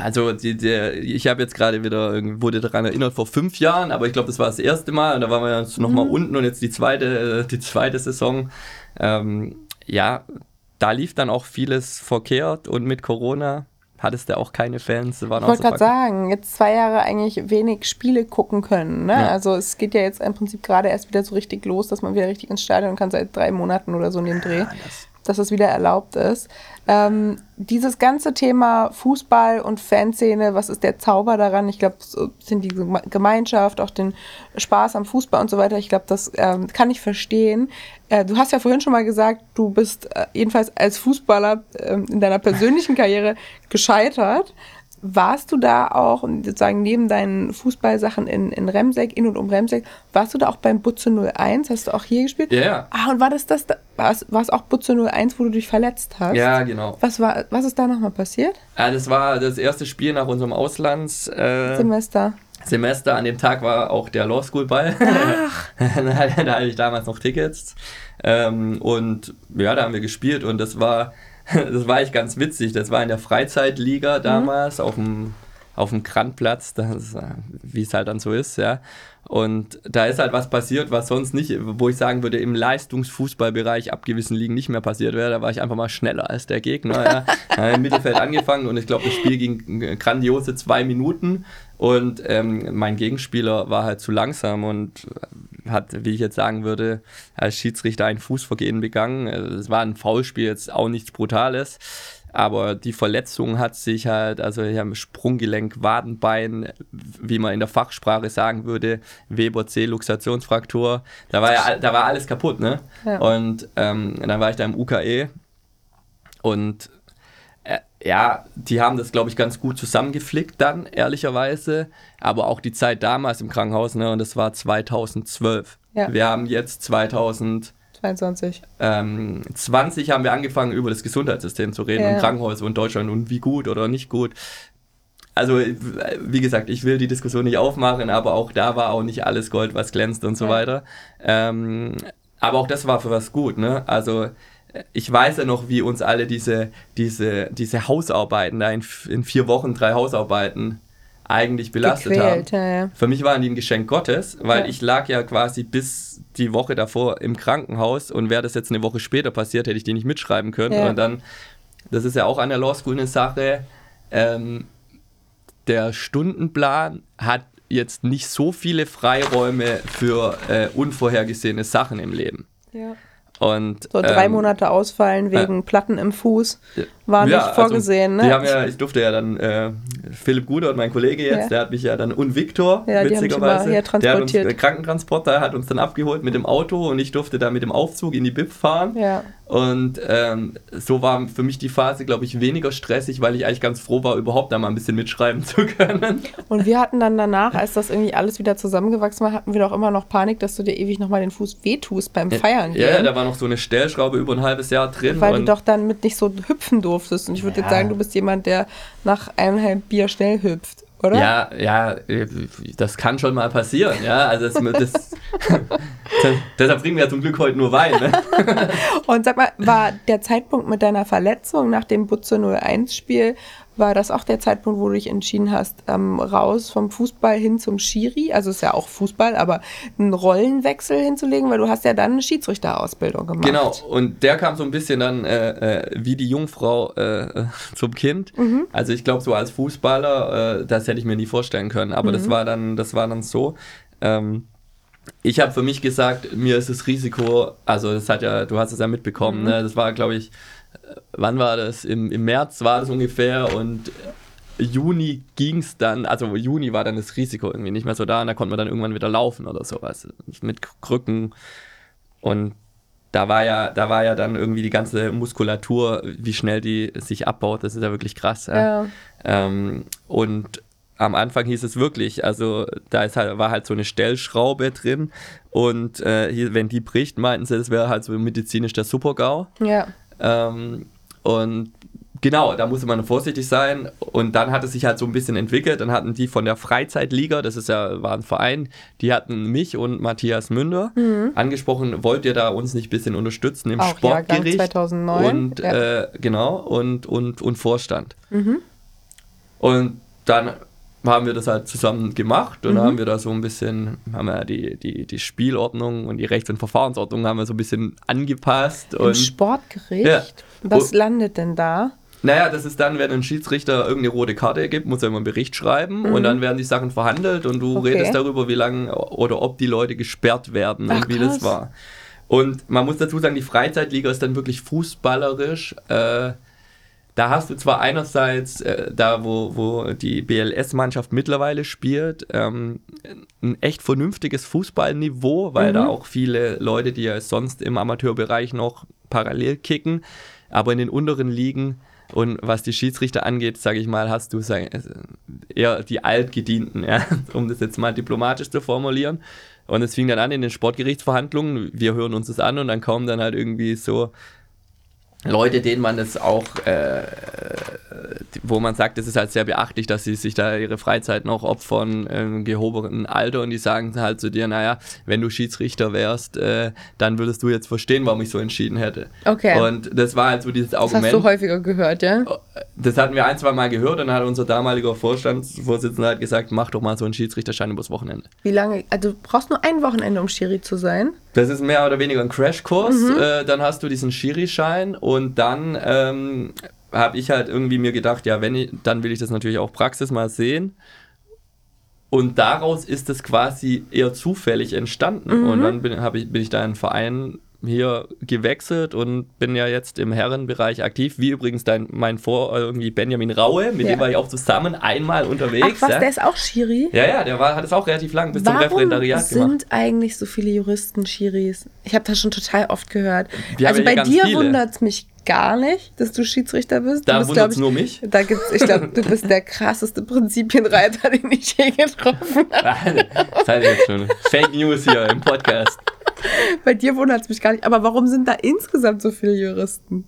Also die, die, ich habe jetzt gerade wieder, wurde daran erinnert, vor fünf Jahren, aber ich glaube, das war das erste Mal und da waren wir jetzt mhm. nochmal unten und jetzt die zweite, die zweite Saison. Ähm, ja, da lief dann auch vieles verkehrt und mit Corona hattest du auch keine Fans. ich wollte gerade sagen, jetzt zwei Jahre eigentlich wenig Spiele gucken können. Ne? Ja. Also es geht ja jetzt im Prinzip gerade erst wieder so richtig los, dass man wieder richtig ins Stadion kann, seit drei Monaten oder so in dem Dreh. Ja, dass es wieder erlaubt ist. Ähm, dieses ganze Thema Fußball und Fanszene, was ist der Zauber daran? Ich glaube, so sind die Gemeinschaft, auch den Spaß am Fußball und so weiter. Ich glaube, das ähm, kann ich verstehen. Äh, du hast ja vorhin schon mal gesagt, du bist äh, jedenfalls als Fußballer äh, in deiner persönlichen Karriere gescheitert warst du da auch, sozusagen neben deinen Fußballsachen in, in Remseck, in und um Remseck, warst du da auch beim Butze 01? Hast du auch hier gespielt? Ja. Yeah. Ah, und war das das, war es, war es auch Butze 01, wo du dich verletzt hast? Ja, genau. Was, war, was ist da nochmal passiert? Ja, das war das erste Spiel nach unserem Auslandssemester. Äh, Semester. An dem Tag war auch der Law School Ball. da hatte ich damals noch Tickets. Ähm, und ja, da haben wir gespielt und das war das war echt ganz witzig. Das war in der Freizeitliga mhm. damals mhm. auf dem auf dem Krantplatz, wie es halt dann so ist, ja. Und da ist halt was passiert, was sonst nicht, wo ich sagen würde, im Leistungsfußballbereich ab gewissen Ligen nicht mehr passiert wäre. Da war ich einfach mal schneller als der Gegner. Ja. Im Mittelfeld angefangen und ich glaube, das Spiel ging grandiose zwei Minuten und ähm, mein Gegenspieler war halt zu langsam und hat, wie ich jetzt sagen würde, als Schiedsrichter ein Fußvergehen begangen. Also, es war ein Foulspiel, jetzt auch nichts Brutales. Aber die Verletzung hat sich halt, also ich habe Sprunggelenk, Wadenbein, wie man in der Fachsprache sagen würde, Weber C, Luxationsfraktur. Da war ja, da war alles kaputt, ne? Ja. Und ähm, dann war ich da im UKE und ja, die haben das, glaube ich, ganz gut zusammengeflickt dann, ehrlicherweise. Aber auch die Zeit damals im Krankenhaus, ne, und das war 2012. Ja. Wir haben jetzt 2022. Ähm, 20 haben wir angefangen, über das Gesundheitssystem zu reden ja. und Krankenhäuser in Deutschland und wie gut oder nicht gut. Also, wie gesagt, ich will die Diskussion nicht aufmachen, aber auch da war auch nicht alles Gold, was glänzt und so ja. weiter. Ähm, aber auch das war für was gut, ne? Also, ich weiß ja noch, wie uns alle diese, diese, diese Hausarbeiten, da in, in vier Wochen drei Hausarbeiten eigentlich belastet Gequält, haben. Ja, ja. Für mich waren die ein Geschenk Gottes, weil ja. ich lag ja quasi bis die Woche davor im Krankenhaus und wäre das jetzt eine Woche später passiert, hätte ich die nicht mitschreiben können. Und dann, das ist ja auch an der Law School eine Sache, ähm, der Stundenplan hat jetzt nicht so viele Freiräume für äh, unvorhergesehene Sachen im Leben. Ja. Und, so drei ähm, Monate ausfallen wegen äh, Platten im Fuß war ja, nicht also vorgesehen. Also, ne? Die haben ja, ich durfte ja dann, äh, Philipp Gudert, mein Kollege jetzt, ja. der hat mich ja dann, und Viktor, ja, witzigerweise, der hat uns, der Krankentransporter hat uns dann abgeholt mit dem Auto und ich durfte da mit dem Aufzug in die BIP fahren. Ja. Und ähm, so war für mich die Phase, glaube ich, weniger stressig, weil ich eigentlich ganz froh war, überhaupt da mal ein bisschen mitschreiben zu können. Und wir hatten dann danach, als das irgendwie alles wieder zusammengewachsen war, hatten wir doch immer noch Panik, dass du dir ewig nochmal den Fuß wehtust beim Feiern. Ja, ja, da war noch so eine Stellschraube über ein halbes Jahr drin. Weil du doch dann mit nicht so hüpfen durftest. Und ich würde ja. jetzt sagen, du bist jemand, der nach eineinhalb Bier schnell hüpft oder? Ja, ja, das kann schon mal passieren, ja. Also das, das, deshalb bringen wir ja zum Glück heute nur Wein. Ne? Und sag mal, war der Zeitpunkt mit deiner Verletzung nach dem Butze 01-Spiel, war das auch der Zeitpunkt, wo du dich entschieden hast, ähm, raus vom Fußball hin zum Schiri, also ist ja auch Fußball, aber einen Rollenwechsel hinzulegen, weil du hast ja dann eine Schiedsrichterausbildung gemacht. Genau, und der kam so ein bisschen dann äh, äh, wie die Jungfrau äh, zum Kind. Mhm. Also ich glaube, so als Fußballer, äh, das hätte ich mir nie vorstellen können, aber mhm. das war dann, das war dann so. Ähm, ich habe für mich gesagt, mir ist das Risiko, also das hat ja, du hast es ja mitbekommen, mhm. ne? das war, glaube ich, wann war das? Im, Im März war das ungefähr und Juni ging es dann, also Juni war dann das Risiko irgendwie nicht mehr so da und da konnte man dann irgendwann wieder laufen oder sowas. Mit Krücken. Und da war ja, da war ja dann irgendwie die ganze Muskulatur, wie schnell die sich abbaut, das ist ja wirklich krass. Ja. Ähm, und am Anfang hieß es wirklich, also da ist halt, war halt so eine Stellschraube drin und äh, hier, wenn die bricht, meinten sie, das wäre halt so medizinisch der Super-GAU. Ja. Ähm, und genau, da musste man vorsichtig sein. Und dann hat es sich halt so ein bisschen entwickelt. Dann hatten die von der Freizeitliga, das ist ja, war ein Verein, die hatten mich und Matthias Münder angesprochen, wollt ihr da uns nicht ein bisschen unterstützen im Mhm. Auch Jahrgang Sportgericht? 2009, Und ja. äh, genau, und, und, und Vorstand. Mhm. Und dann haben wir das halt zusammen gemacht Mhm. und dann haben wir da so ein bisschen, haben wir die, die, die Spielordnung und die Rechts- und Verfahrensordnung haben wir so ein bisschen angepasst. Im Und Sportgericht? Ja. Was Oh. landet denn da? naja, das ist dann, wenn ein Schiedsrichter irgendeine rote Karte gibt, muss er immer einen Bericht schreiben und dann werden die Sachen verhandelt und du Mhm. Okay. redest darüber, wie lange oder ob die Leute gesperrt werden Ach, und wie das krass. war. Und man muss dazu sagen, die Freizeitliga ist dann wirklich fußballerisch. Äh, da hast du zwar einerseits, äh, da wo, wo die BLS-Mannschaft mittlerweile spielt, ähm, ein echt vernünftiges Fußballniveau, weil da auch viele Leute, die ja sonst im Amateurbereich noch parallel kicken, aber in den unteren Ligen und was die Schiedsrichter angeht, sage ich mal, hast du sag, äh, eher die Altgedienten, ja, um das jetzt mal diplomatisch zu formulieren. Und es fing dann an in den Sportgerichtsverhandlungen. Wir hören uns das an und dann kommen dann halt irgendwie so Leute, denen man das auch, äh, wo man sagt, es ist halt sehr beachtlich, dass sie sich da ihre Freizeit noch opfern im gehobenen Alter und die sagen halt zu dir, naja, wenn du Schiedsrichter wärst, äh, dann würdest du jetzt verstehen, warum ich so entschieden hätte. Okay. Und das war halt so dieses Das hast Argument. du häufiger gehört, ja? Das hatten wir ein, zwei Mal gehört und dann hat unser damaliger Vorstandsvorsitzender halt gesagt, mach doch mal so einen Schiedsrichterschein übers Wochenende. Wie lange? Also du brauchst nur ein Wochenende, um Schiri zu sein. Das ist mehr oder weniger ein Crashkurs. Äh, dann hast du diesen Schiri-Schein und dann ähm, habe ich halt irgendwie mir gedacht, ja, wenn ich, dann will ich das natürlich auch Praxis mal sehen. Und daraus ist es quasi eher zufällig entstanden. Und dann bin, ich, bin ich da in einen Verein hier gewechselt und bin ja jetzt im Herrenbereich aktiv, wie übrigens dein, mein Vor, irgendwie Benjamin Raue, mit Ja. dem war ich auch zusammen einmal unterwegs. Ach was, ja. der ist auch Schiri? ja, ja, der war, hat es auch relativ lang bis zum Warum Referendariat sind gemacht. eigentlich so viele Juristen Schiris? Ich habe das schon total oft gehört. Wir also bei dir wundert es mich gar nicht, dass du Schiedsrichter bist. Du Da wundert es nur mich. Da gibt's, ich glaube, du bist der krasseste Prinzipienreiter, den ich je getroffen habe. Das heißt jetzt schon. Fake News hier im Podcast. Bei dir wundert es mich gar nicht. Aber warum sind da insgesamt so viele Juristen?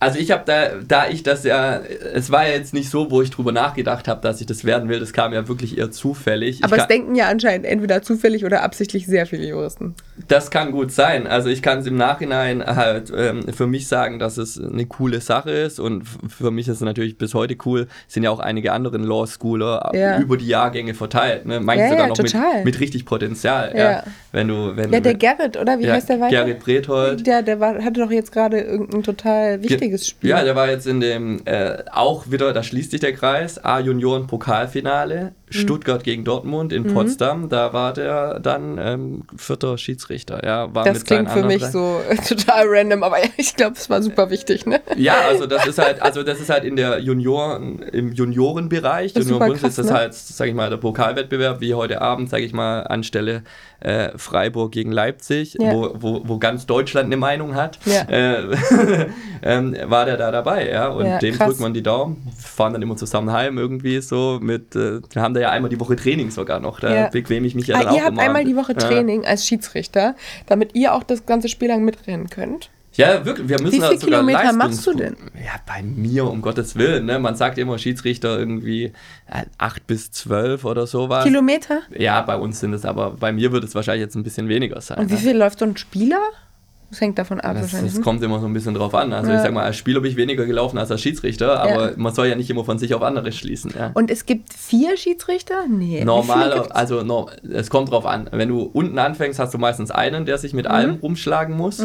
Also ich habe da, da ich das ja, es war ja jetzt nicht so, wo ich drüber nachgedacht habe, dass ich das werden will. Das kam ja wirklich eher zufällig. Aber es denken ja anscheinend entweder zufällig oder absichtlich sehr viele Juristen. das kann gut sein. Also ich kann es im Nachhinein halt ähm, für mich sagen, dass es eine coole Sache ist und für mich ist es natürlich bis heute cool. Sind ja auch einige anderen Law Schooler Ja. über die Jahrgänge verteilt. Ne? Manche Ja, sogar ja, noch mit, mit richtig Potenzial. Ja. Ja. Wenn du, wenn Ja, du, der Gerrit, oder? Wie heißt der weiter? Gerrit Brethold. Ja, der war, hatte doch jetzt gerade irgendein total wichtiges Spiel. Ja, der war jetzt in dem, äh, auch wieder, da schließt sich der Kreis, A-Junioren-Pokalfinale. Stuttgart gegen Dortmund in Potsdam, da war der dann ähm, vierter Schiedsrichter. Ja, war das mit klingt für mich so total random, aber ich glaube, es war super wichtig, ne? Ja, also das ist halt, also das ist halt in der Junioren, im Juniorenbereich, super Juniorenbund ist das ne? halt, sag ich mal, der Pokalwettbewerb, wie heute Abend, sag ich mal, anstelle äh, Freiburg gegen Leipzig, Ja. wo, wo, wo ganz Deutschland eine Meinung hat, Ja. äh, ähm, war der da dabei, ja, und Ja, dem drückt man die Daumen, fahren dann immer zusammen heim irgendwie so mit, äh, haben da ja einmal die Woche Training sogar noch, da Ja. bequeme ich mich ja Ah, dann auch ihr habt einmal die Woche Ja. Training als Schiedsrichter, damit ihr auch das ganze Spiel lang mitrennen könnt. Ja, wirklich, wir müssen Wie halt viel sogar Kilometer Leistungs- machst du denn? Ja, bei mir, um Gottes Willen, ne? Man sagt immer Schiedsrichter irgendwie äh, 8 bis 12 oder sowas. Kilometer? Ja, bei uns sind es aber, bei mir wird es wahrscheinlich jetzt ein bisschen weniger sein. Und wie ne? viel läuft so ein Spieler? Das hängt davon ab Das, das ne? kommt immer so ein bisschen drauf an. Also Ja. ich sag mal, als Spieler bin ich weniger gelaufen als als Schiedsrichter, aber Ja. man soll ja nicht immer von sich auf andere schließen. Ja. Und es gibt vier Schiedsrichter? Nee. gibt's? also no, es kommt drauf an. Wenn du unten anfängst, hast du meistens einen, der sich mit Mhm. allem rumschlagen muss.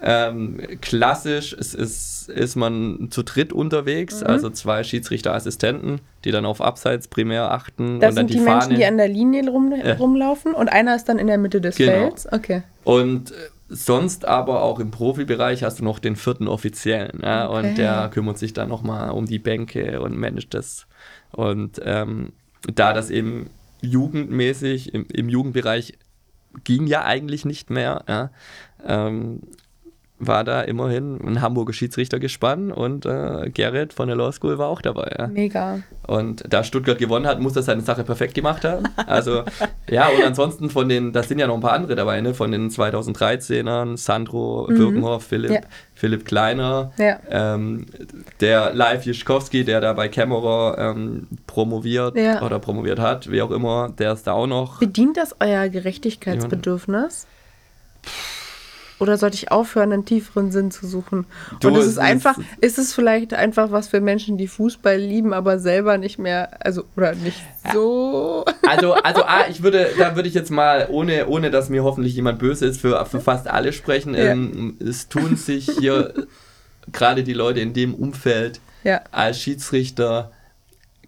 Ähm, klassisch ist, ist, ist man zu dritt Mhm. unterwegs, also zwei Schiedsrichterassistenten, die dann auf Abseits primär achten Das und dann sind die, die, Fahne. Menschen, die an der Linie rum, rumlaufen und einer ist dann in der Mitte des Genau. Felds. Okay. Und äh, sonst aber auch im Profibereich hast du noch den vierten Offiziellen. Ja, Okay. Und der kümmert sich dann nochmal um die Bänke und managt das. Und ähm, da das eben jugendmäßig im, im Jugendbereich ging ja eigentlich nicht mehr. Ja. Ähm, war da immerhin ein Hamburger Schiedsrichter gespannt und äh, Gerrit von der Law School war auch dabei. Ja. Mega. Und da Stuttgart gewonnen hat, muss er seine Sache perfekt gemacht haben. Also, ja, und ansonsten von den, da sind ja noch ein paar andere dabei, ne? Von den 2013ern, Sandro mhm. Birkenhoff, Philipp, ja. Philipp Kleiner, ja. ähm, der Live Jischkowski, der da bei Kämmerer ähm, promoviert ja. oder promoviert hat, wie auch immer, der ist da auch noch. Bedient das euer Gerechtigkeitsbedürfnis? Oder sollte ich aufhören, einen tieferen Sinn zu suchen? Du, und es ist einfach, ist es vielleicht einfach was für Menschen, die Fußball lieben, aber selber nicht mehr, also, oder nicht ja. so. Also, also ah, ich würde, da würde ich jetzt mal, ohne, ohne dass mir hoffentlich jemand böse ist, für, für fast alle sprechen. Ja. Ähm, es tun sich hier gerade die Leute in dem Umfeld ja. als Schiedsrichter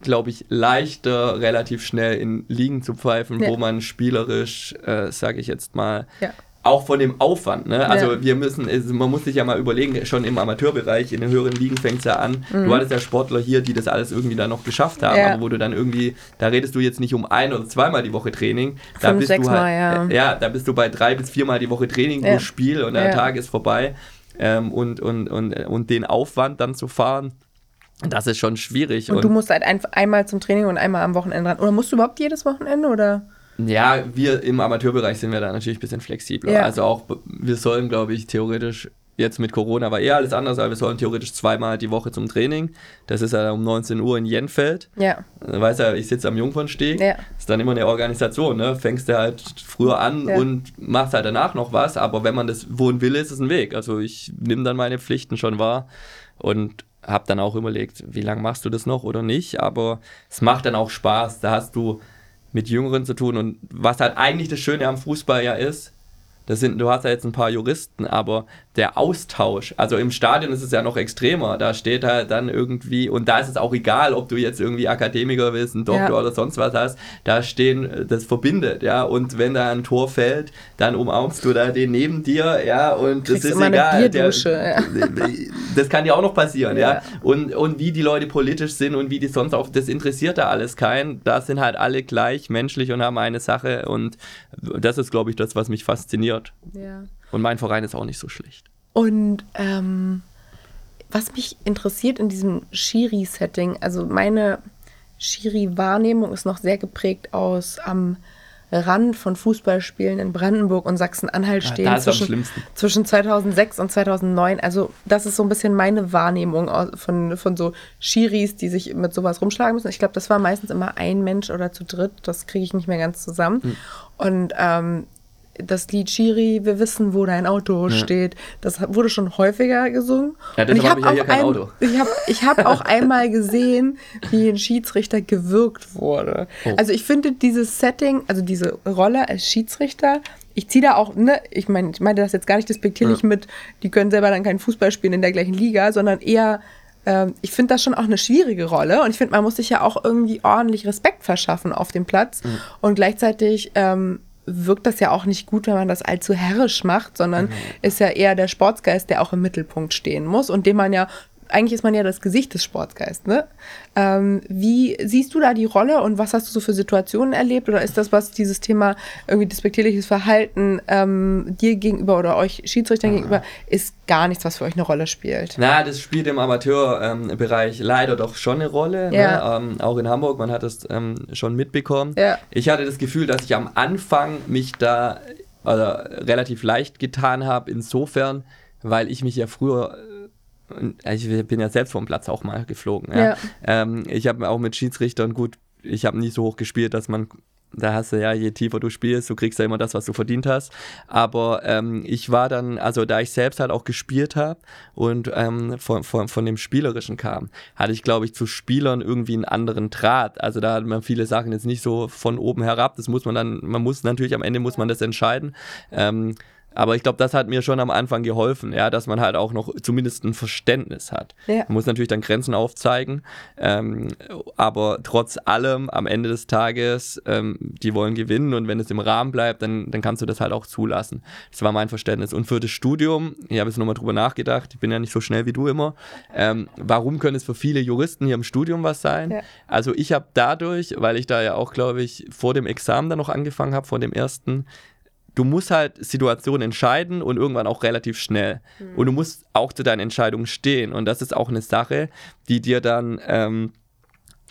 glaube ich, leichter, relativ schnell in Ligen zu pfeifen, ja. wo man spielerisch, äh, sage ich jetzt mal, ja auch von dem Aufwand. Ne? Also ja. wir müssen, man muss sich ja mal überlegen, schon im Amateurbereich, in den höheren Ligen fängt es ja an. Mhm. Du hattest ja Sportler hier, die das alles irgendwie dann noch geschafft haben, ja. aber wo du dann irgendwie, da redest du jetzt nicht um ein oder zweimal die Woche Training. Da Fünf, bist sechs du halt, Mal, ja. ja, da bist du bei drei bis viermal die Woche Training pro Spiel und der Tag ist vorbei. Ähm, und, und, und, und den Aufwand dann zu fahren, das ist schon schwierig. Und, und du musst halt ein, einmal zum Training und einmal am Wochenende ran. Oder musst du überhaupt jedes Wochenende oder? Ja, wir im Amateurbereich sind wir da natürlich ein bisschen flexibler. Ja. Also auch, wir sollen, glaube ich, theoretisch, jetzt mit Corona war eher alles anders, aber wir sollen theoretisch zweimal die Woche zum Training. Das ist ja um 19 Uhr in Jenfeld. Ja. Weißt ja, ich sitze am Jungfernsteg. Ja. Ist dann immer eine Organisation, ne? Fängst du halt früher an ja. und machst halt danach noch was, aber wenn man das wohnen will, ist es ein Weg. Also ich nehme dann meine Pflichten schon wahr und habe dann auch überlegt, wie lange machst du das noch oder nicht, aber es macht dann auch Spaß. Da hast du mit Jüngeren zu tun. Und was halt eigentlich das Schöne am Fußball ja ist, das sind, du hast ja jetzt ein paar Juristen, aber der Austausch, also im Stadion ist es ja noch extremer. Da steht halt dann irgendwie, und da ist es auch egal, ob du jetzt irgendwie Akademiker bist, ein Doktor ja. oder sonst was hast, da stehen, das verbindet, ja. Und wenn da ein Tor fällt, dann umarmst du da den neben dir, ja, und Kriegst das ist egal. Der, ja. Das kann ja auch noch passieren, ja. ja. Und, und wie die Leute politisch sind und wie die sonst auch, das interessiert da alles keinen. Da sind halt alle gleich menschlich und haben eine Sache und das ist, glaube ich, das, was mich fasziniert. Ja. Und mein Verein ist auch nicht so schlecht. Und ähm, was mich interessiert in diesem Schiri-Setting, also meine Schiri-Wahrnehmung ist noch sehr geprägt aus am Rand von Fußballspielen in Brandenburg und Sachsen-Anhalt stehen ja, zwischen, zwischen 2006 und 2009. Also das ist so ein bisschen meine Wahrnehmung von, von so Schiris, die sich mit sowas rumschlagen müssen. Ich glaube, das war meistens immer ein Mensch oder zu dritt. Das kriege ich nicht mehr ganz zusammen. Mhm. Und ähm, das Lied Shiri, wir wissen, wo dein Auto ja. steht. Das wurde schon häufiger gesungen. Ja, habe ich ja hier kein ein, Auto. Ich habe ich hab auch einmal gesehen, wie ein Schiedsrichter gewürgt wurde. Oh. Also ich finde dieses Setting, also diese Rolle als Schiedsrichter, ich ziehe da auch, ne, ich meine, ich meine das jetzt gar nicht despektierlich ja. mit, die können selber dann keinen Fußball spielen in der gleichen Liga, sondern eher ähm, ich finde das schon auch eine schwierige Rolle und ich finde, man muss sich ja auch irgendwie ordentlich Respekt verschaffen auf dem Platz mhm. und gleichzeitig ähm, wirkt das ja auch nicht gut, wenn man das allzu herrisch macht, sondern mhm. ist ja eher der Sportsgeist, der auch im Mittelpunkt stehen muss und den man ja eigentlich ist man ja das Gesicht des Sportsgeistes. Ne? Ähm, wie siehst du da die Rolle und was hast du so für Situationen erlebt? Oder ist das, was dieses Thema irgendwie despektierliches Verhalten ähm, dir gegenüber oder euch Schiedsrichtern ah. gegenüber, ist gar nichts, was für euch eine Rolle spielt? Na, das spielt im Amateurbereich ähm, leider doch schon eine Rolle. Ne? Ja. Ne? auch in Hamburg, man hat es ähm, schon mitbekommen. Ja. Ich hatte das Gefühl, dass ich am Anfang mich da also, relativ leicht getan habe, insofern, weil ich mich ja früher ich bin ja selbst vom Platz auch mal geflogen. Ja. ja. Ähm, ich habe auch mit Schiedsrichtern gut, ich habe nie so hoch gespielt, dass man da hast du ja, je tiefer du spielst, du kriegst ja immer das, was du verdient hast. Aber ähm, ich war dann, also da ich selbst halt auch gespielt habe und ähm, von, von, von dem Spielerischen kam, hatte ich, glaube ich, zu Spielern irgendwie einen anderen Draht. Also da hat man viele Sachen jetzt nicht so von oben herab. Das muss man dann, man muss natürlich am Ende muss man das entscheiden. Ähm, aber ich glaube, das hat mir schon am Anfang geholfen, ja, dass man halt auch noch zumindest ein Verständnis hat. Ja. Man muss natürlich dann Grenzen aufzeigen, ähm, aber trotz allem am Ende des Tages, ähm, die wollen gewinnen und wenn es im Rahmen bleibt, dann, dann kannst du das halt auch zulassen. Das war mein Verständnis. Und für das Studium, ich habe jetzt nochmal drüber nachgedacht, ich bin ja nicht so schnell wie du immer, ähm, warum können es für viele Juristen hier im Studium was sein? Ja. Also ich habe dadurch, weil ich da ja auch, glaube ich, vor dem Examen dann noch angefangen habe, vor dem ersten, du musst halt Situationen entscheiden und irgendwann auch relativ schnell. Mhm. Und du musst auch zu deinen Entscheidungen stehen. Und das ist auch eine Sache, die dir dann ähm,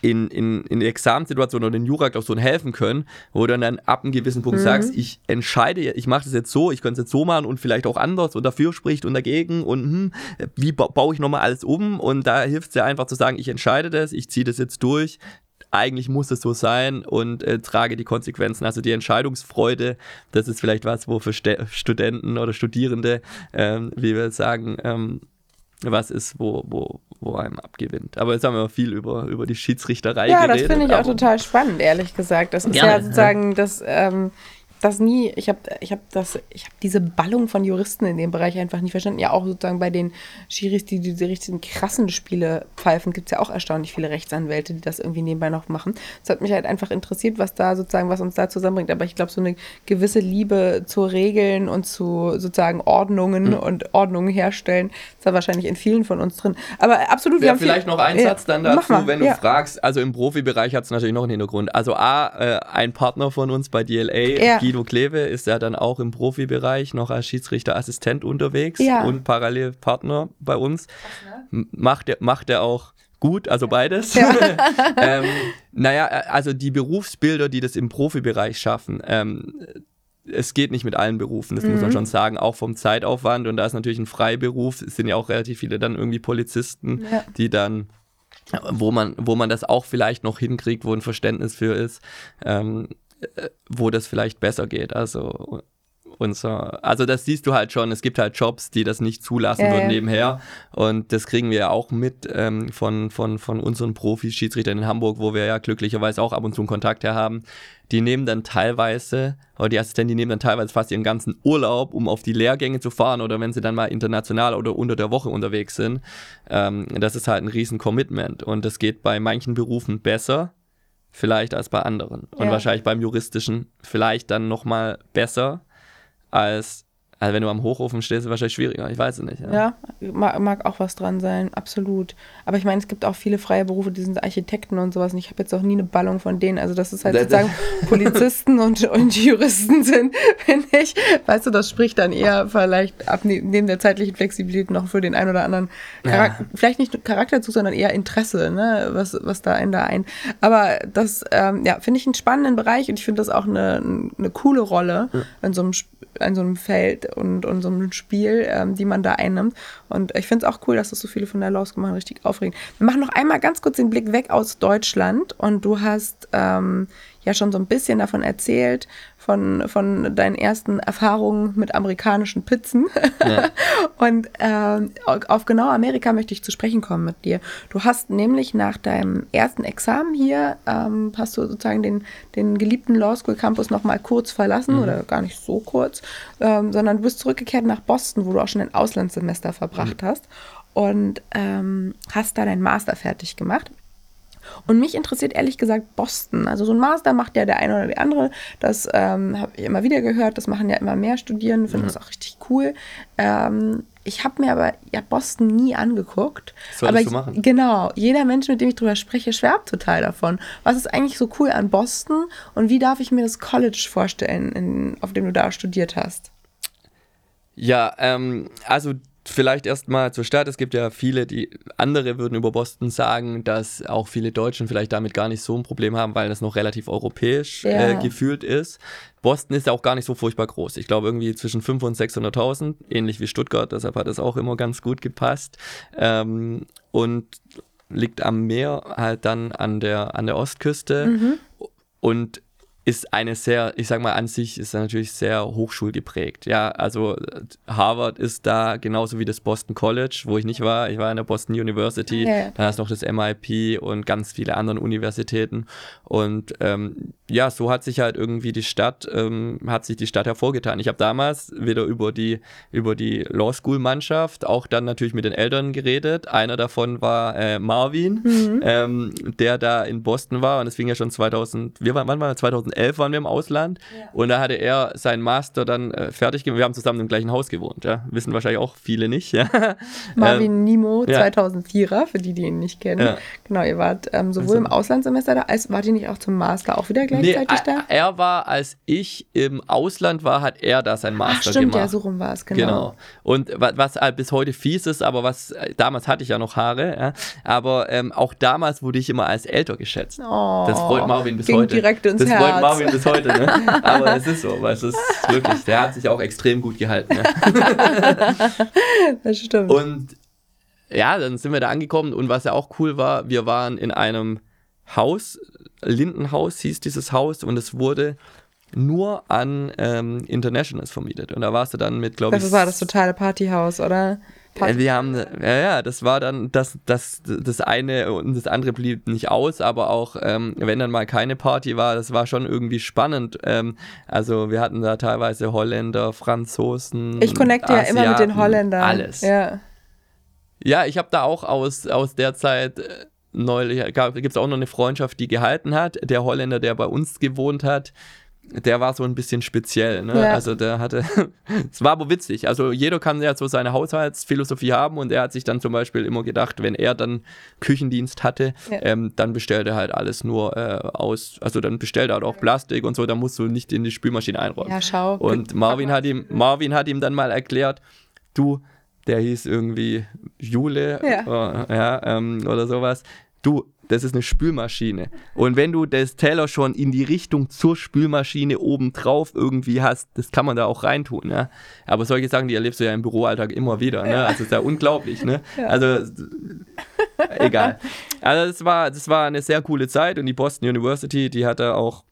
in, in, in Examensituationen oder in Jura-Klausuren helfen können, wo du dann ab einem gewissen Punkt mhm. sagst, ich entscheide, ich mache das jetzt so, ich könnte es jetzt so machen und vielleicht auch anders und dafür spricht und dagegen und hm, wie ba baue ich nochmal alles um und da hilft es dir einfach zu sagen, ich entscheide das, ich ziehe das jetzt durch, eigentlich muss es so sein und äh, trage die Konsequenzen. Also die Entscheidungsfreude, das ist vielleicht was, wo für St Studenten oder Studierende, ähm, wie wir sagen, ähm, was ist, wo, wo, wo einem abgewinnt. Aber jetzt haben wir viel über, über die Schiedsrichterei ja, geredet. Ja, das finde ich auch total spannend, ehrlich gesagt. Das ist Gerne, ja sozusagen das, ähm, das nie, ich habe ich hab das, ich habe diese Ballung von Juristen in dem Bereich einfach nicht verstanden. Ja, auch sozusagen bei den Schiris, die diese richtigen krassen Spiele pfeifen, gibt es ja auch erstaunlich viele Rechtsanwälte, die das irgendwie nebenbei noch machen. Es hat mich halt einfach interessiert, was da sozusagen, was uns da zusammenbringt. Aber ich glaube, so eine gewisse Liebe zu Regeln und zu sozusagen Ordnungen mhm. und Ordnungen herstellen, ist da wahrscheinlich in vielen von uns drin. Aber absolut, wir haben vielleicht viel, noch einen ja, Satz dann dazu, wenn du ja. fragst. Also im Profibereich hat es natürlich noch einen Hintergrund. Also A, äh, ein Partner von uns bei DLA, ja Guido Kleve ist ja dann auch im Profibereich noch als Schiedsrichterassistent unterwegs ja. und parallel Partner bei uns. Macht er, macht er auch gut, also beides. Ja. ähm, naja, also die Berufsbilder, die das im Profibereich schaffen, ähm, es geht nicht mit allen Berufen, das mhm. muss man mhm. schon sagen, auch vom Zeitaufwand. Und da ist natürlich ein Freiberuf, es sind ja auch relativ viele dann irgendwie Polizisten, ja. die dann wo man, wo man das auch vielleicht noch hinkriegt, wo ein Verständnis für ist. Ähm, wo das vielleicht besser geht. Also unser, also das siehst du halt schon, es gibt halt Jobs, die das nicht zulassen ja, würden nebenher. Und das kriegen wir ja auch mit ähm, von, von, von unseren Profi-Schiedsrichtern in Hamburg, wo wir ja glücklicherweise auch ab und zu einen Kontakt her haben. Die nehmen dann teilweise, oder die Assistenten, die nehmen dann teilweise fast ihren ganzen Urlaub, um auf die Lehrgänge zu fahren oder wenn sie dann mal international oder unter der Woche unterwegs sind. Ähm, das ist halt ein riesen Commitment und das geht bei manchen Berufen besser vielleicht als bei anderen. Und ja. wahrscheinlich beim juristischen vielleicht dann nochmal besser als also wenn du am Hochofen stehst, ist es wahrscheinlich schwieriger. Ich weiß es nicht. Ja, ja mag, mag, auch was dran sein, absolut. Aber ich meine, es gibt auch viele freie Berufe, die sind Architekten und sowas. Und ich habe jetzt auch nie eine Ballung von denen. Also dass es halt sozusagen Polizisten und, und Juristen sind, finde ich. Weißt du, das spricht dann eher vielleicht ab ne, neben der zeitlichen Flexibilität noch für den einen oder anderen Charakter, ja. vielleicht nicht Charakterzug, sondern eher Interesse, ne? Was, was da einen da ein. Aber das, ähm, ja, finde ich einen spannenden Bereich und ich finde das auch eine, eine coole Rolle ja. in so einem in so einem Feld und, und so einem Spiel, ähm, die man da einnimmt. Und ich finde es auch cool, dass das so viele von der Law School machen, richtig aufregend. Wir machen noch einmal ganz kurz den Blick weg aus Deutschland und du hast ähm, ja schon so ein bisschen davon erzählt, von, von deinen ersten Erfahrungen mit amerikanischen Pizzen. Ja. Und ähm, auf genau Amerika möchte ich zu sprechen kommen mit dir. Du hast nämlich nach deinem ersten Examen hier, ähm, hast du sozusagen den, den geliebten Law School Campus nochmal kurz verlassen mhm. oder gar nicht so kurz, ähm, sondern du bist zurückgekehrt nach Boston, wo du auch schon ein Auslandssemester verbracht mhm. hast und ähm, hast da dein Master fertig gemacht. Und mich interessiert ehrlich gesagt Boston. Also so ein Master macht ja der eine oder die andere. Das ähm, habe ich immer wieder gehört. Das machen ja immer mehr Studierende. Finde mhm. das auch richtig cool. Ähm, ich habe mir aber ja Boston nie angeguckt. Das solltest aber du machen. Genau. Jeder Mensch, mit dem ich drüber spreche, schwärmt total davon. Was ist eigentlich so cool an Boston und wie darf ich mir das College vorstellen, in, auf dem du da studiert hast? Ja, ähm, also Vielleicht erstmal zur Stadt. Es gibt ja viele, die andere würden über Boston sagen, dass auch viele Deutschen vielleicht damit gar nicht so ein Problem haben, weil das noch relativ europäisch äh, ja. äh, gefühlt ist. Boston ist ja auch gar nicht so furchtbar groß. Ich glaube irgendwie zwischen 500 und 600.000, ähnlich wie Stuttgart. Deshalb hat das auch immer ganz gut gepasst. Ähm, und liegt am Meer halt dann an der, an der Ostküste. Mhm. Und ist eine sehr, ich sag mal an sich, ist natürlich sehr hochschulgeprägt. Ja, also Harvard ist da genauso wie das Boston College, wo ich nicht war. Ich war an der Boston University, ja. dann hast du noch das MIT und ganz viele andere Universitäten. Und ähm, ja, so hat sich halt irgendwie die Stadt, ähm, hat sich die Stadt hervorgetan. Ich habe damals wieder über die, über die Law School Mannschaft, auch dann natürlich mit den Eltern geredet. Einer davon war äh, Marvin, mhm. ähm, der da in Boston war und es fing ja schon 2000, wir waren, wann war 2000 2011 waren wir im Ausland und da hatte er seinen Master dann äh, fertig gemacht. Wir haben zusammen im gleichen Haus gewohnt, ja. Wissen wahrscheinlich auch viele nicht, ja. Marvin Ähm, Nimo, ja. 2004er, für die, die ihn nicht kennen. Ja. Genau, ihr wart ähm, sowohl Also- im Auslandssemester da, als wart ihr nicht auch zum Master auch wieder gleichzeitig nee, da? er- Er war, als ich im Ausland war, hat er da seinen Ach, Master stimmt, gemacht. ja, so rum war es, genau. Genau. Und wa- was halt bis heute fies ist, aber was äh, damals hatte ich ja noch Haare, ja, aber ähm, auch damals wurde ich immer als älter geschätzt. Oh, Das freut Marvin bis ging heute. direkt ins das Herz. Freut Marvin bis heute, ne? Aber es ist so, weil es ist wirklich, der hat sich auch extrem gut gehalten. Ja. Das stimmt. Und ja, dann sind wir da angekommen und was ja auch cool war, wir waren in einem Haus, Lindenhaus hieß dieses Haus und es wurde nur an ähm, Internationals vermietet. Und da warst du dann mit, glaube ich, das war das totale Partyhaus, oder? Ja, wir haben, ja, ja, das war dann das, das, das eine und das andere blieb nicht aus, aber auch, ähm, wenn dann mal keine Party war, das war schon irgendwie spannend. Ähm, also wir hatten da teilweise Holländer, Franzosen. Ich connecte ja immer mit den Asiaten, Holländern. Alles. Ja. Ja, ich habe da auch aus, aus der Zeit äh, neulich, gibt es auch noch eine Freundschaft, die gehalten hat. Der Holländer, der bei uns gewohnt hat, der war so ein bisschen speziell. Ne? Ja. Also der hatte, es war aber witzig. Also jeder kann ja so seine Haushaltsphilosophie haben und er hat sich dann zum Beispiel immer gedacht, wenn er dann Küchendienst hatte, Ja. ähm, dann bestellt er halt alles nur äh, aus, also dann bestellt er halt auch Plastik und so, da musst du nicht in die Spülmaschine einräumen. Ja, schau. Und Marvin hat ihm, Marvin hat ihm dann mal erklärt, du, der hieß irgendwie Jule Ja. äh, ja, ähm, oder sowas. Du, das ist eine Spülmaschine. Und wenn du das Teller schon in die Richtung zur Spülmaschine oben drauf irgendwie hast, das kann man da auch reintun, ja. Aber solche Sachen, die erlebst du ja im Büroalltag immer wieder, ne? Also ist ja unglaublich, ne? Also egal. Also das war, das war eine sehr coole Zeit und die Boston University, die hat da auch,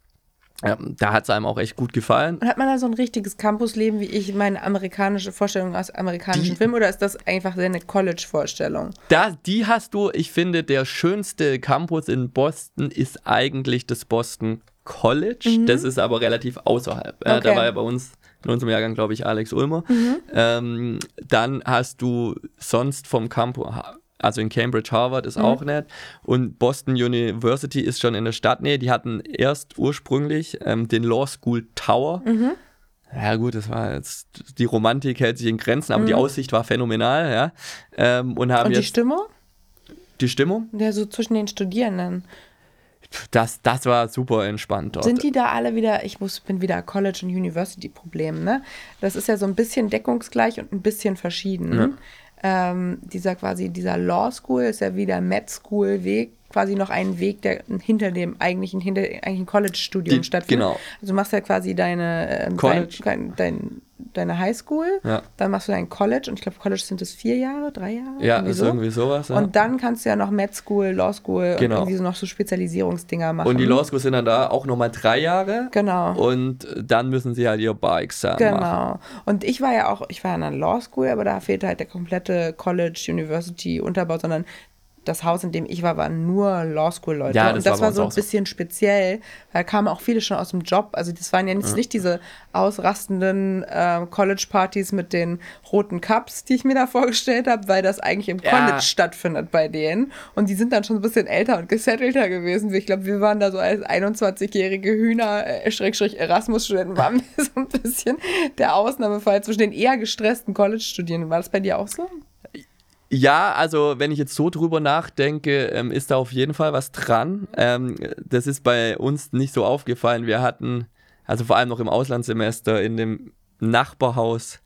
da hat es einem auch echt gut gefallen. Und hat man da so ein richtiges Campusleben, wie ich meine amerikanische Vorstellung aus amerikanischen Filmen, oder ist das einfach eine College-Vorstellung? Da, die hast du, ich finde, der schönste Campus in Boston ist eigentlich das Boston College. Das ist aber relativ außerhalb. Ja, Da Okay. war ja bei uns in unserem Jahrgang, glaube ich, Alex Ulmer. Ähm, dann hast du sonst vom Campus, also in Cambridge, Harvard ist auch nett. Und Boston University ist schon in der Stadtnähe. Die hatten erst ursprünglich ähm, den Law School Tower. Ja gut, das war jetzt, die Romantik hält sich in Grenzen, aber die Aussicht war phänomenal, ja. Ähm, und haben Und die jetzt Stimmung? die Stimmung, Ja, so zwischen den Studierenden. das, das war super entspannt dort. Sind die da alle wieder, ich muss, bin wieder College- und University-Problem, ne? Das ist ja so ein bisschen deckungsgleich und ein bisschen verschieden. Ähm, dieser quasi, dieser Law School ist ja wie der Med School Weg, quasi noch ein Weg, der hinter dem eigentlichen, hinter eigentlichen College-Studium stattfindet. genau. Also du machst ja quasi deine, ähm, College. Dein, dein, deine High School, Ja. dann machst du dein College und ich glaube, College sind es vier Jahre, drei Jahre? ja, irgendwie ist so. irgendwie sowas. Ja. Und dann kannst du ja noch Med School, Law School Genau. und irgendwie so noch so Spezialisierungsdinger machen. Und die Law Schools sind dann da auch nochmal drei Jahre. Genau. Und dann müssen sie halt ihr Bar-Examen machen. Genau. Und ich war ja auch, ich war in einer Law School, aber da fehlte halt der komplette College, University, Unterbau, sondern das Haus, in dem ich war, waren nur Law School Leute. Ja, das und das war war so ein auch so. bisschen speziell, weil da kamen auch viele schon aus dem Job. Also das waren ja nicht, nicht diese ausrastenden äh, College-Partys mit den roten Cups, die ich mir da vorgestellt habe, weil das eigentlich im Ja. College stattfindet bei denen. Und die sind dann schon ein bisschen älter und gesettelter gewesen. Ich glaube, wir waren da so als 21-jährige Hühner, äh, Schrägstrich Erasmus-Studenten, waren wir so ein bisschen der Ausnahmefall zwischen den eher gestressten College-Studierenden. War das bei dir auch so? Ja, also wenn ich jetzt so drüber nachdenke, ähm, ist da auf jeden Fall was dran. Ähm, das ist bei uns nicht so aufgefallen. Wir hatten, also vor allem noch im Auslandssemester, in dem Nachbarhaus,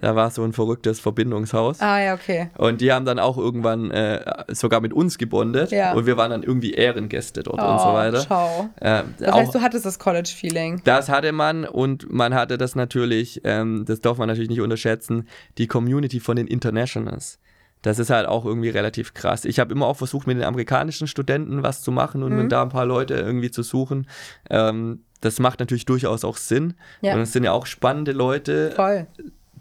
da war so ein verrücktes Verbindungshaus. Ah, ja, okay. Und die haben dann auch irgendwann äh, sogar mit uns gebondet. Ja. Und wir waren dann irgendwie Ehrengäste dort und so Oh, weiter. Schau. Ähm, Das heißt, du hattest das College-Feeling. das hatte man und man hatte das natürlich, ähm, das darf man natürlich nicht unterschätzen, die Community von den Internationals. Das ist halt auch irgendwie relativ krass. Ich habe immer auch versucht, mit den amerikanischen Studenten was zu machen und Mhm. mit da ein paar Leute irgendwie zu suchen. Ähm, das macht natürlich durchaus auch Sinn. Ja. Und es sind ja auch spannende Leute, Voll.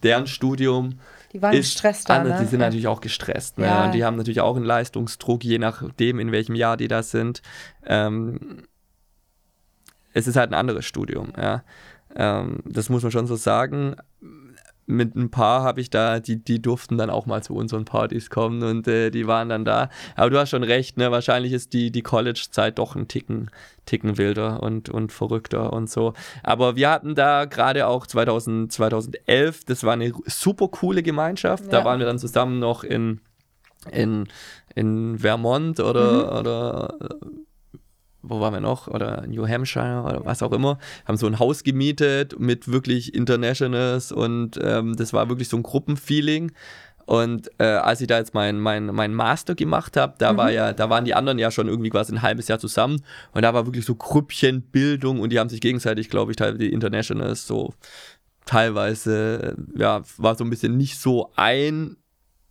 deren Studium Die waren ist gestresst da, ne? Die sind Ja. natürlich auch gestresst. Ne? Ja. Und die haben natürlich auch einen Leistungsdruck, je nachdem, in welchem Jahr die da sind. Ähm, es ist halt ein anderes Studium. Ja? Ähm, das muss man schon so sagen. Mit ein paar habe ich da, die, die durften dann auch mal zu unseren Partys kommen und äh, die waren dann da. Aber du hast schon recht, ne? Wahrscheinlich ist die, die College-Zeit doch ein Ticken, Ticken wilder und, und verrückter und so. Aber wir hatten da gerade auch 2000, 2011, das war eine super coole Gemeinschaft. Ja. Da waren wir dann zusammen noch in, in, in Vermont oder, mhm. oder wo waren wir noch? Oder New Hampshire oder was auch immer, haben so ein Haus gemietet mit wirklich Internationals und ähm, das war wirklich so ein Gruppenfeeling. Und äh, als ich da jetzt meinen mein, mein Master gemacht habe, da mhm. war ja, da waren die anderen ja schon irgendwie quasi ein halbes Jahr zusammen und da war wirklich so Grüppchenbildung und die haben sich gegenseitig, glaube ich, teilweise die Internationals so teilweise, ja, war so ein bisschen nicht so ein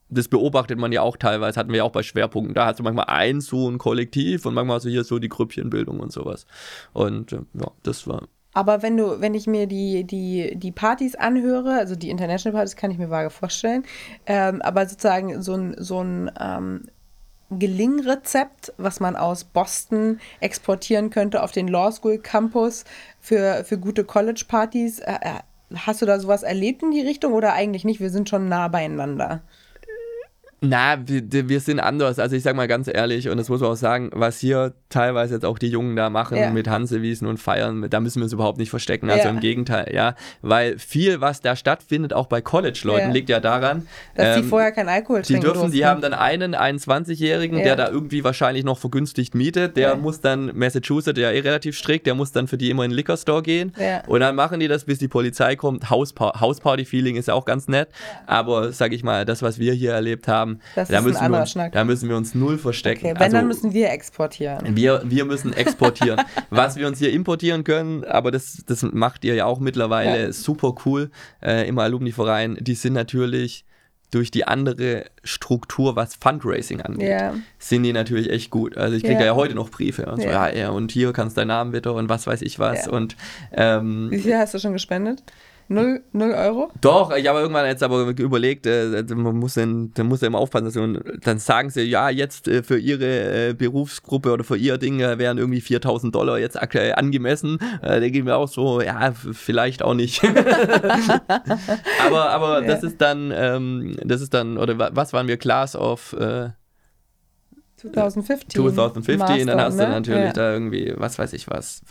das beobachtet man ja auch teilweise, hatten wir ja auch bei Schwerpunkten. Da hast du manchmal ein so ein Kollektiv und manchmal hast du hier so die Grüppchenbildung und sowas. Und äh, ja, das war. Aber wenn du, wenn ich mir die, die, die Partys anhöre, also die International Partys kann ich mir vage vorstellen, ähm, aber sozusagen so ein, so ein ähm, Gelingrezept, was man aus Boston exportieren könnte auf den Law School Campus für, für gute College-Partys. Äh, äh hast du da sowas erlebt in die Richtung oder eigentlich nicht? Wir sind schon nah beieinander. Na, wir, wir, sind anders. Also ich sag mal ganz ehrlich, und das muss man auch sagen, was hier teilweise jetzt auch die Jungen da machen ja. mit Hansewiesen und Feiern, da müssen wir uns überhaupt nicht verstecken. Also ja. im Gegenteil, ja. Weil viel, was da stattfindet, auch bei College-Leuten, ja. liegt ja daran, dass ähm, die vorher kein Alkohol trinken. Die dürfen, durften. die haben dann einen 21-Jährigen, der da irgendwie wahrscheinlich noch vergünstigt mietet, der muss dann, Massachusetts, ja eh relativ strikt, der muss dann für die immer in den Liquor Store gehen. Und dann machen die das, bis die Polizei kommt. Hausparty-Feeling ist ja auch ganz nett. Aber sag ich mal, das, was wir hier erlebt haben, das da, müssen wir uns, Schnack. da müssen wir uns null verstecken. Okay, wenn, also, dann müssen wir exportieren. Wir, wir müssen exportieren. Was wir uns hier importieren können, aber das, das macht ihr ja auch mittlerweile ja. super cool äh, im Alumni-Verein, die sind natürlich durch die andere Struktur, was Fundraising angeht, yeah. sind die natürlich echt gut. Also ich kriege yeah. ja heute noch Briefe und so, yeah. ja, ja, und hier kannst du deinen Namen bitte und was weiß ich was. Und, ähm, Wie viel hast du schon gespendet? Null, null Euro? Doch, ich habe irgendwann jetzt aber überlegt, äh, man muss dann, dann muss ja immer aufpassen, dass man, dann sagen sie, ja, jetzt äh, für ihre äh, Berufsgruppe oder für ihr Ding äh, wären irgendwie 4000 Dollar jetzt aktuell angemessen. Äh, da gehen wir auch so, ja, vielleicht auch nicht. aber aber ja. das ist dann, ähm, das ist dann, oder was waren wir, Class of... Äh, 2015. 2015, Master, dann hast du ne? natürlich ja. da irgendwie, was weiß ich was.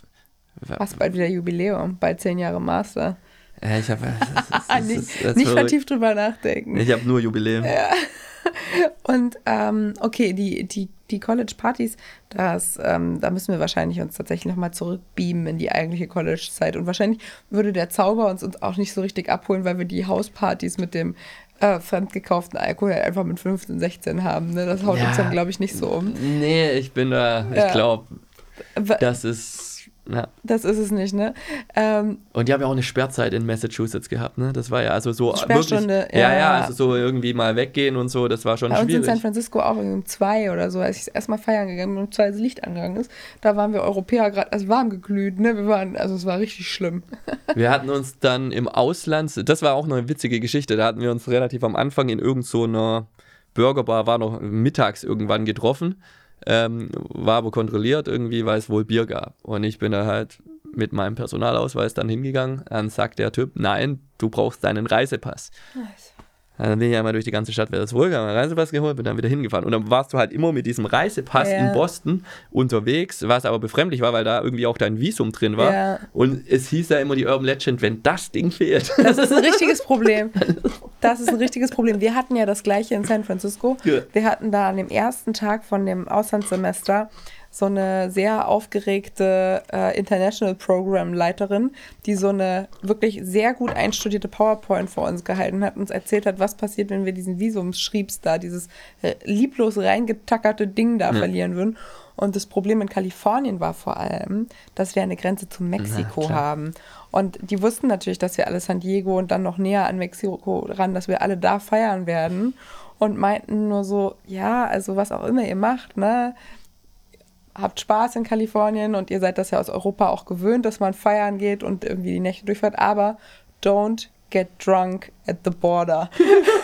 Fast bald wieder Jubiläum, bald zehn Jahre Master. Ja, ich habe nicht, nicht vertieft drüber nachdenken. Ich habe nur Jubiläum. Ja. Und ähm, okay, die, die, die College-Partys, ähm, da müssen wir wahrscheinlich uns tatsächlich nochmal zurückbeamen in die eigentliche College-Zeit. Und wahrscheinlich würde der Zauber uns, uns auch nicht so richtig abholen, weil wir die Hauspartys mit dem äh, fremdgekauften Alkohol einfach mit 15, 16 haben. Ne? Das haut ja, uns dann, glaube ich, nicht so um. Nee, ich bin da, ich ja. glaube, das ist ja. Das ist es nicht, ne? Ähm, und die haben ja auch eine Sperrzeit in Massachusetts gehabt, ne? Das war ja also so Sperrstunde, wirklich, ja, ja, ja, also so irgendwie mal weggehen und so, das war schon Bei schwierig. uns in San Francisco auch um zwei oder so, als ich erstmal feiern gegangen bin, um zwei das Licht angegangen ist, da waren wir Europäer gerade, also warm geglüht, ne? Wir waren, also es war richtig schlimm. wir hatten uns dann im Ausland, das war auch eine witzige Geschichte, da hatten wir uns relativ am Anfang in irgendeiner so Burgerbar, war noch mittags irgendwann getroffen ähm, war aber kontrolliert irgendwie, weil es wohl Bier gab. Und ich bin da halt mit meinem Personalausweis dann hingegangen. Dann sagt der Typ, nein, du brauchst deinen Reisepass. Nice. Dann bin ich einmal durch die ganze Stadt wieder das zurückgegangen, Reisepass geholt, bin dann wieder hingefahren. Und dann warst du halt immer mit diesem Reisepass ja. in Boston unterwegs, was aber befremdlich war, weil da irgendwie auch dein Visum drin war. Ja. Und es hieß ja immer die Urban Legend, wenn das Ding fehlt. Das ist ein richtiges Problem. Das ist ein richtiges Problem. Wir hatten ja das gleiche in San Francisco. Ja. Wir hatten da an dem ersten Tag von dem Auslandssemester so eine sehr aufgeregte äh, International Program Leiterin, die so eine wirklich sehr gut einstudierte PowerPoint vor uns gehalten hat, uns erzählt hat, was passiert, wenn wir diesen Visumsschriebs da, dieses äh, lieblos reingetackerte Ding da ja. verlieren würden. Und das Problem in Kalifornien war vor allem, dass wir eine Grenze zu Mexiko ja, haben. Und die wussten natürlich, dass wir alle San Diego und dann noch näher an Mexiko ran, dass wir alle da feiern werden. Und meinten nur so, ja, also was auch immer ihr macht, ne, habt Spaß in Kalifornien und ihr seid das ja aus Europa auch gewöhnt, dass man feiern geht und irgendwie die Nächte durchfährt, aber don't get drunk at the border.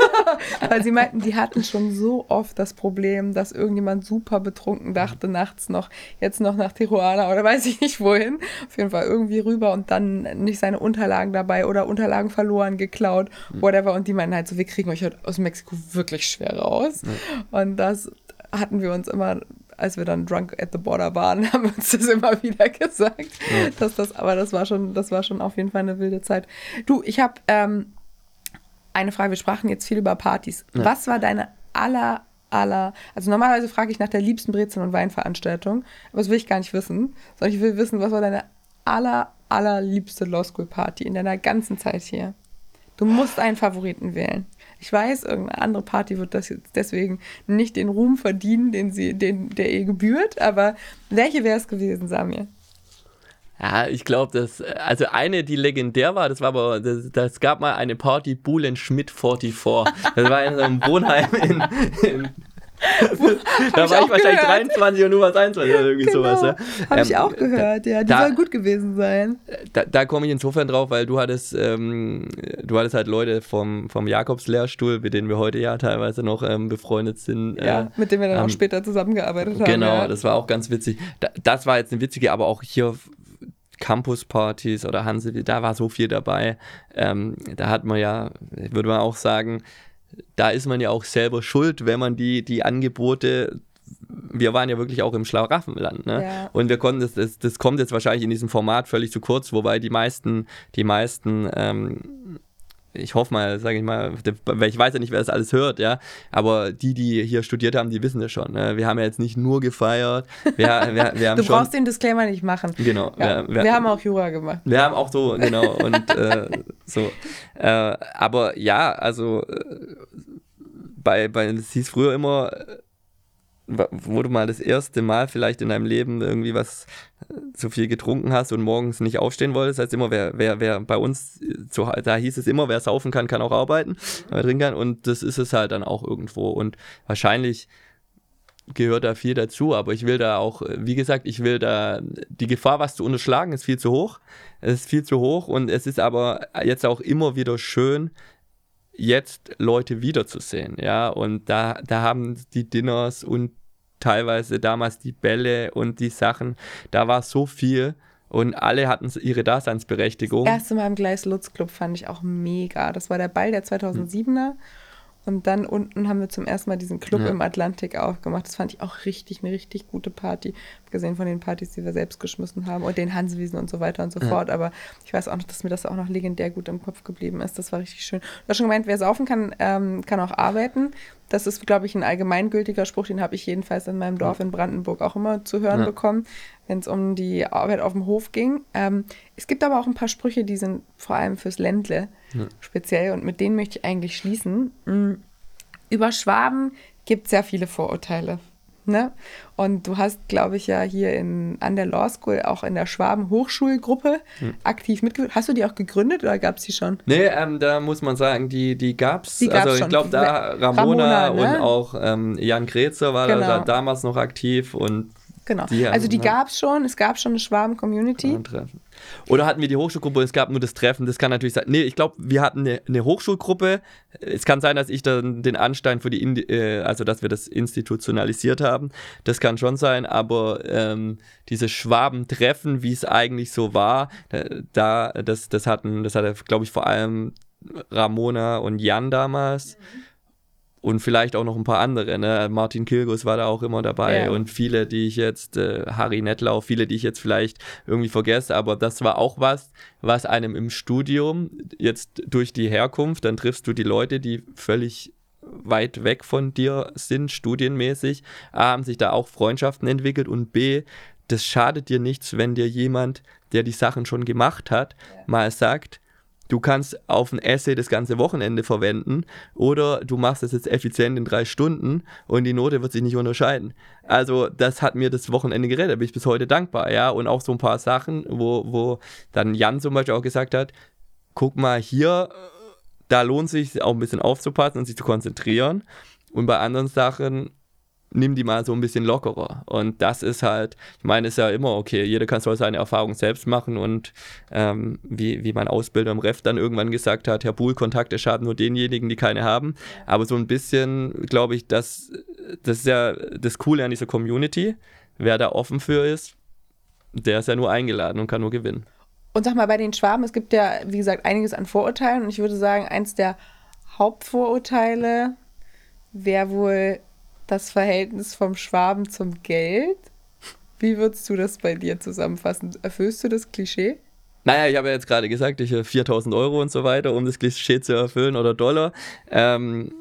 Weil sie meinten, die hatten schon so oft das Problem, dass irgendjemand super betrunken dachte, nachts noch, jetzt noch nach Tijuana oder weiß ich nicht wohin. Auf jeden Fall irgendwie rüber und dann nicht seine Unterlagen dabei oder Unterlagen verloren, geklaut, whatever. Und die meinten halt so, wir kriegen euch aus Mexiko wirklich schwer raus. Und das hatten wir uns immer als wir dann drunk at the border waren, haben wir uns das immer wieder gesagt. Ja. Dass das, aber das war schon, das war schon auf jeden Fall eine wilde Zeit. Du, ich habe ähm, eine Frage. Wir sprachen jetzt viel über Partys. Ja. Was war deine aller aller, also normalerweise frage ich nach der liebsten Brezel- und Weinveranstaltung, aber das will ich gar nicht wissen, sondern ich will wissen, was war deine aller, allerliebste Law School Party in deiner ganzen Zeit hier? Du musst einen Favoriten wählen. Ich weiß, irgendeine andere Party wird das jetzt deswegen nicht den Ruhm verdienen, den sie, den, der ihr gebührt, aber welche wäre es gewesen, Samir? Ja, ich glaube, dass, also eine, die legendär war, das war aber, das, das gab mal eine Party Buhlen Schmidt 44. Das war in so einem Wohnheim in, in da war ich wahrscheinlich gehört. 23 und du warst 21 oder irgendwie genau. sowas. Ja. Habe ähm, ich auch gehört, ja. Die da, soll gut gewesen sein. Da, da komme ich insofern drauf, weil du hattest, ähm, du hattest halt Leute vom, vom Jakobs-Lehrstuhl, mit denen wir heute ja teilweise noch ähm, befreundet sind. Ja, äh, mit denen wir dann auch ähm, später zusammengearbeitet haben. Genau, ja. das war auch ganz witzig. Da, das war jetzt eine witzige, aber auch hier Campus-Partys oder Hanse, da war so viel dabei. Ähm, da hat man ja, würde man auch sagen, da ist man ja auch selber schuld, wenn man die, die Angebote wir waren ja wirklich auch im Schlaraffenland, ne? Ja. Und wir konnten das, das, das kommt jetzt wahrscheinlich in diesem Format völlig zu kurz, wobei die meisten, die meisten ähm, ich hoffe mal, sage ich mal, weil ich weiß ja nicht, wer das alles hört, ja, aber die, die hier studiert haben, die wissen das schon. Ne? Wir haben ja jetzt nicht nur gefeiert. Wir, wir, wir du schon, brauchst den Disclaimer nicht machen. Genau. Ja, wir, wir, haben auch Jura gemacht. Wir haben auch so, genau, und äh, so. Äh, aber ja, also äh, bei, bei, es hieß früher immer, wo du mal das erste Mal vielleicht in deinem Leben irgendwie was äh, zu viel getrunken hast und morgens nicht aufstehen wolltest, heißt immer, wer, wer, wer bei uns, zu, da hieß es immer, wer saufen kann, kann auch arbeiten, wer trinken kann. Und das ist es halt dann auch irgendwo. Und wahrscheinlich gehört da viel dazu, aber ich will da auch, wie gesagt, ich will da, die Gefahr, was zu unterschlagen, ist viel zu hoch, es ist viel zu hoch. Und es ist aber jetzt auch immer wieder schön, jetzt Leute wiederzusehen, ja, und da, da haben die Dinners und teilweise damals die Bälle und die Sachen, da war so viel und alle hatten ihre Daseinsberechtigung. Das erste Mal im Gleis Lutz Club fand ich auch mega. Das war der Ball der 2007er. Und dann unten haben wir zum ersten Mal diesen Club ja. im Atlantik aufgemacht. Das fand ich auch richtig, eine richtig gute Party. Gesehen von den Partys, die wir selbst geschmissen haben und den Hansewiesen und so weiter und so ja. fort. Aber ich weiß auch noch, dass mir das auch noch legendär gut im Kopf geblieben ist. Das war richtig schön. Du hast schon gemeint, wer saufen kann, ähm, kann auch arbeiten. Das ist, glaube ich, ein allgemeingültiger Spruch, den habe ich jedenfalls in meinem Dorf in Brandenburg auch immer zu hören ja. bekommen, wenn es um die Arbeit auf dem Hof ging. Ähm, es gibt aber auch ein paar Sprüche, die sind vor allem fürs Ländle ja. speziell und mit denen möchte ich eigentlich schließen. Mhm. Über Schwaben gibt es sehr viele Vorurteile. Ne? Und du hast, glaube ich, ja hier in, an der Law School auch in der Schwaben Hochschulgruppe hm. aktiv mitgewirkt. Hast du die auch gegründet oder gab es die schon? Nee, ähm, da muss man sagen, die, die gab es. Also ich glaube, da Ramona, Ramona ne? und auch ähm, Jan Kretzer war genau. da damals noch aktiv und Genau. Die also die gab es schon, es gab schon eine Schwaben-Community. Oder hatten wir die Hochschulgruppe, es gab nur das Treffen, das kann natürlich sein. Nee, ich glaube, wir hatten eine, eine, Hochschulgruppe. Es kann sein, dass ich dann den Anstein für die, äh, also dass wir das institutionalisiert haben. Das kann schon sein, aber ähm, diese Schwaben-Treffen, wie es eigentlich so war, da, das, das hatten, das hatte, glaube ich, vor allem Ramona und Jan damals. Mhm und vielleicht auch noch ein paar andere. Ne? Martin Kilgus war da auch immer dabei ja. und viele, die ich jetzt, äh, Harry Nettlau, viele, die ich jetzt vielleicht irgendwie vergesse, aber das war auch was, was einem im Studium jetzt durch die Herkunft, dann triffst du die Leute, die völlig weit weg von dir sind, studienmäßig, A, haben sich da auch Freundschaften entwickelt und B, das schadet dir nichts, wenn dir jemand, der die Sachen schon gemacht hat, ja. mal sagt, Du kannst auf ein Essay das ganze Wochenende verwenden oder du machst es jetzt effizient in drei Stunden und die Note wird sich nicht unterscheiden. Also das hat mir das Wochenende gerettet, da bin ich bis heute dankbar, ja. Und auch so ein paar Sachen, wo, wo dann Jan zum Beispiel auch gesagt hat, guck mal hier, da lohnt sich auch ein bisschen aufzupassen und sich zu konzentrieren. Und bei anderen Sachen nimm die mal so ein bisschen lockerer. Und das ist halt, ich meine, ist ja immer okay, jeder kann soll seine Erfahrung selbst machen und ähm, wie, wie mein Ausbilder im Ref dann irgendwann gesagt hat, Herr Buhl, Kontakte schaden nur denjenigen, die keine haben. Aber so ein bisschen, glaube ich, das, das ist ja das Coole an dieser Community. Wer da offen für ist, der ist ja nur eingeladen und kann nur gewinnen. Und sag mal, bei den Schwaben, es gibt ja, wie gesagt, einiges an Vorurteilen und ich würde sagen, eins der Hauptvorurteile wäre wohl das Verhältnis vom Schwaben zum Geld. Wie würdest du das bei dir zusammenfassen? Erfüllst du das Klischee? Naja, ich habe ja jetzt gerade gesagt, ich habe 4000 Euro und so weiter, um das Klischee zu erfüllen oder Dollar. Ähm,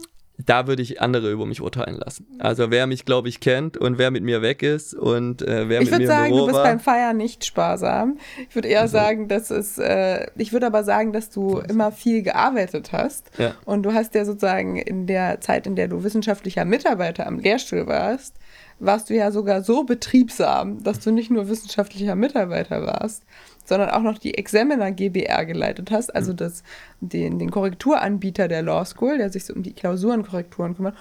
da würde ich andere über mich urteilen lassen. Also wer mich, glaube ich, kennt und wer mit mir weg ist und äh, wer ich mit mir sagen, im Büro du bist war. beim Feiern nicht sparsam. Ich würde eher also. sagen, dass es, äh, ich würde aber sagen, dass du immer viel gearbeitet hast. Ja. Und du hast ja sozusagen in der Zeit, in der du wissenschaftlicher Mitarbeiter am Lehrstuhl warst, warst du ja sogar so betriebsam, dass du nicht nur wissenschaftlicher Mitarbeiter warst, sondern auch noch die Examiner GBR geleitet hast, also das, den, den Korrekturanbieter der Law School, der sich so um die Klausurenkorrekturen kümmert.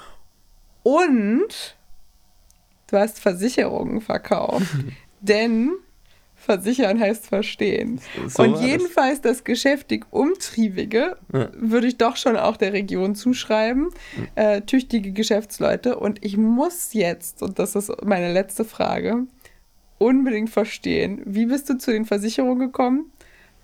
Und du hast Versicherungen verkauft. Denn versichern heißt verstehen. So und jedenfalls das geschäftig Umtriebige ja. würde ich doch schon auch der Region zuschreiben. Äh, tüchtige Geschäftsleute. Und ich muss jetzt, und das ist meine letzte Frage, unbedingt verstehen. Wie bist du zu den Versicherungen gekommen?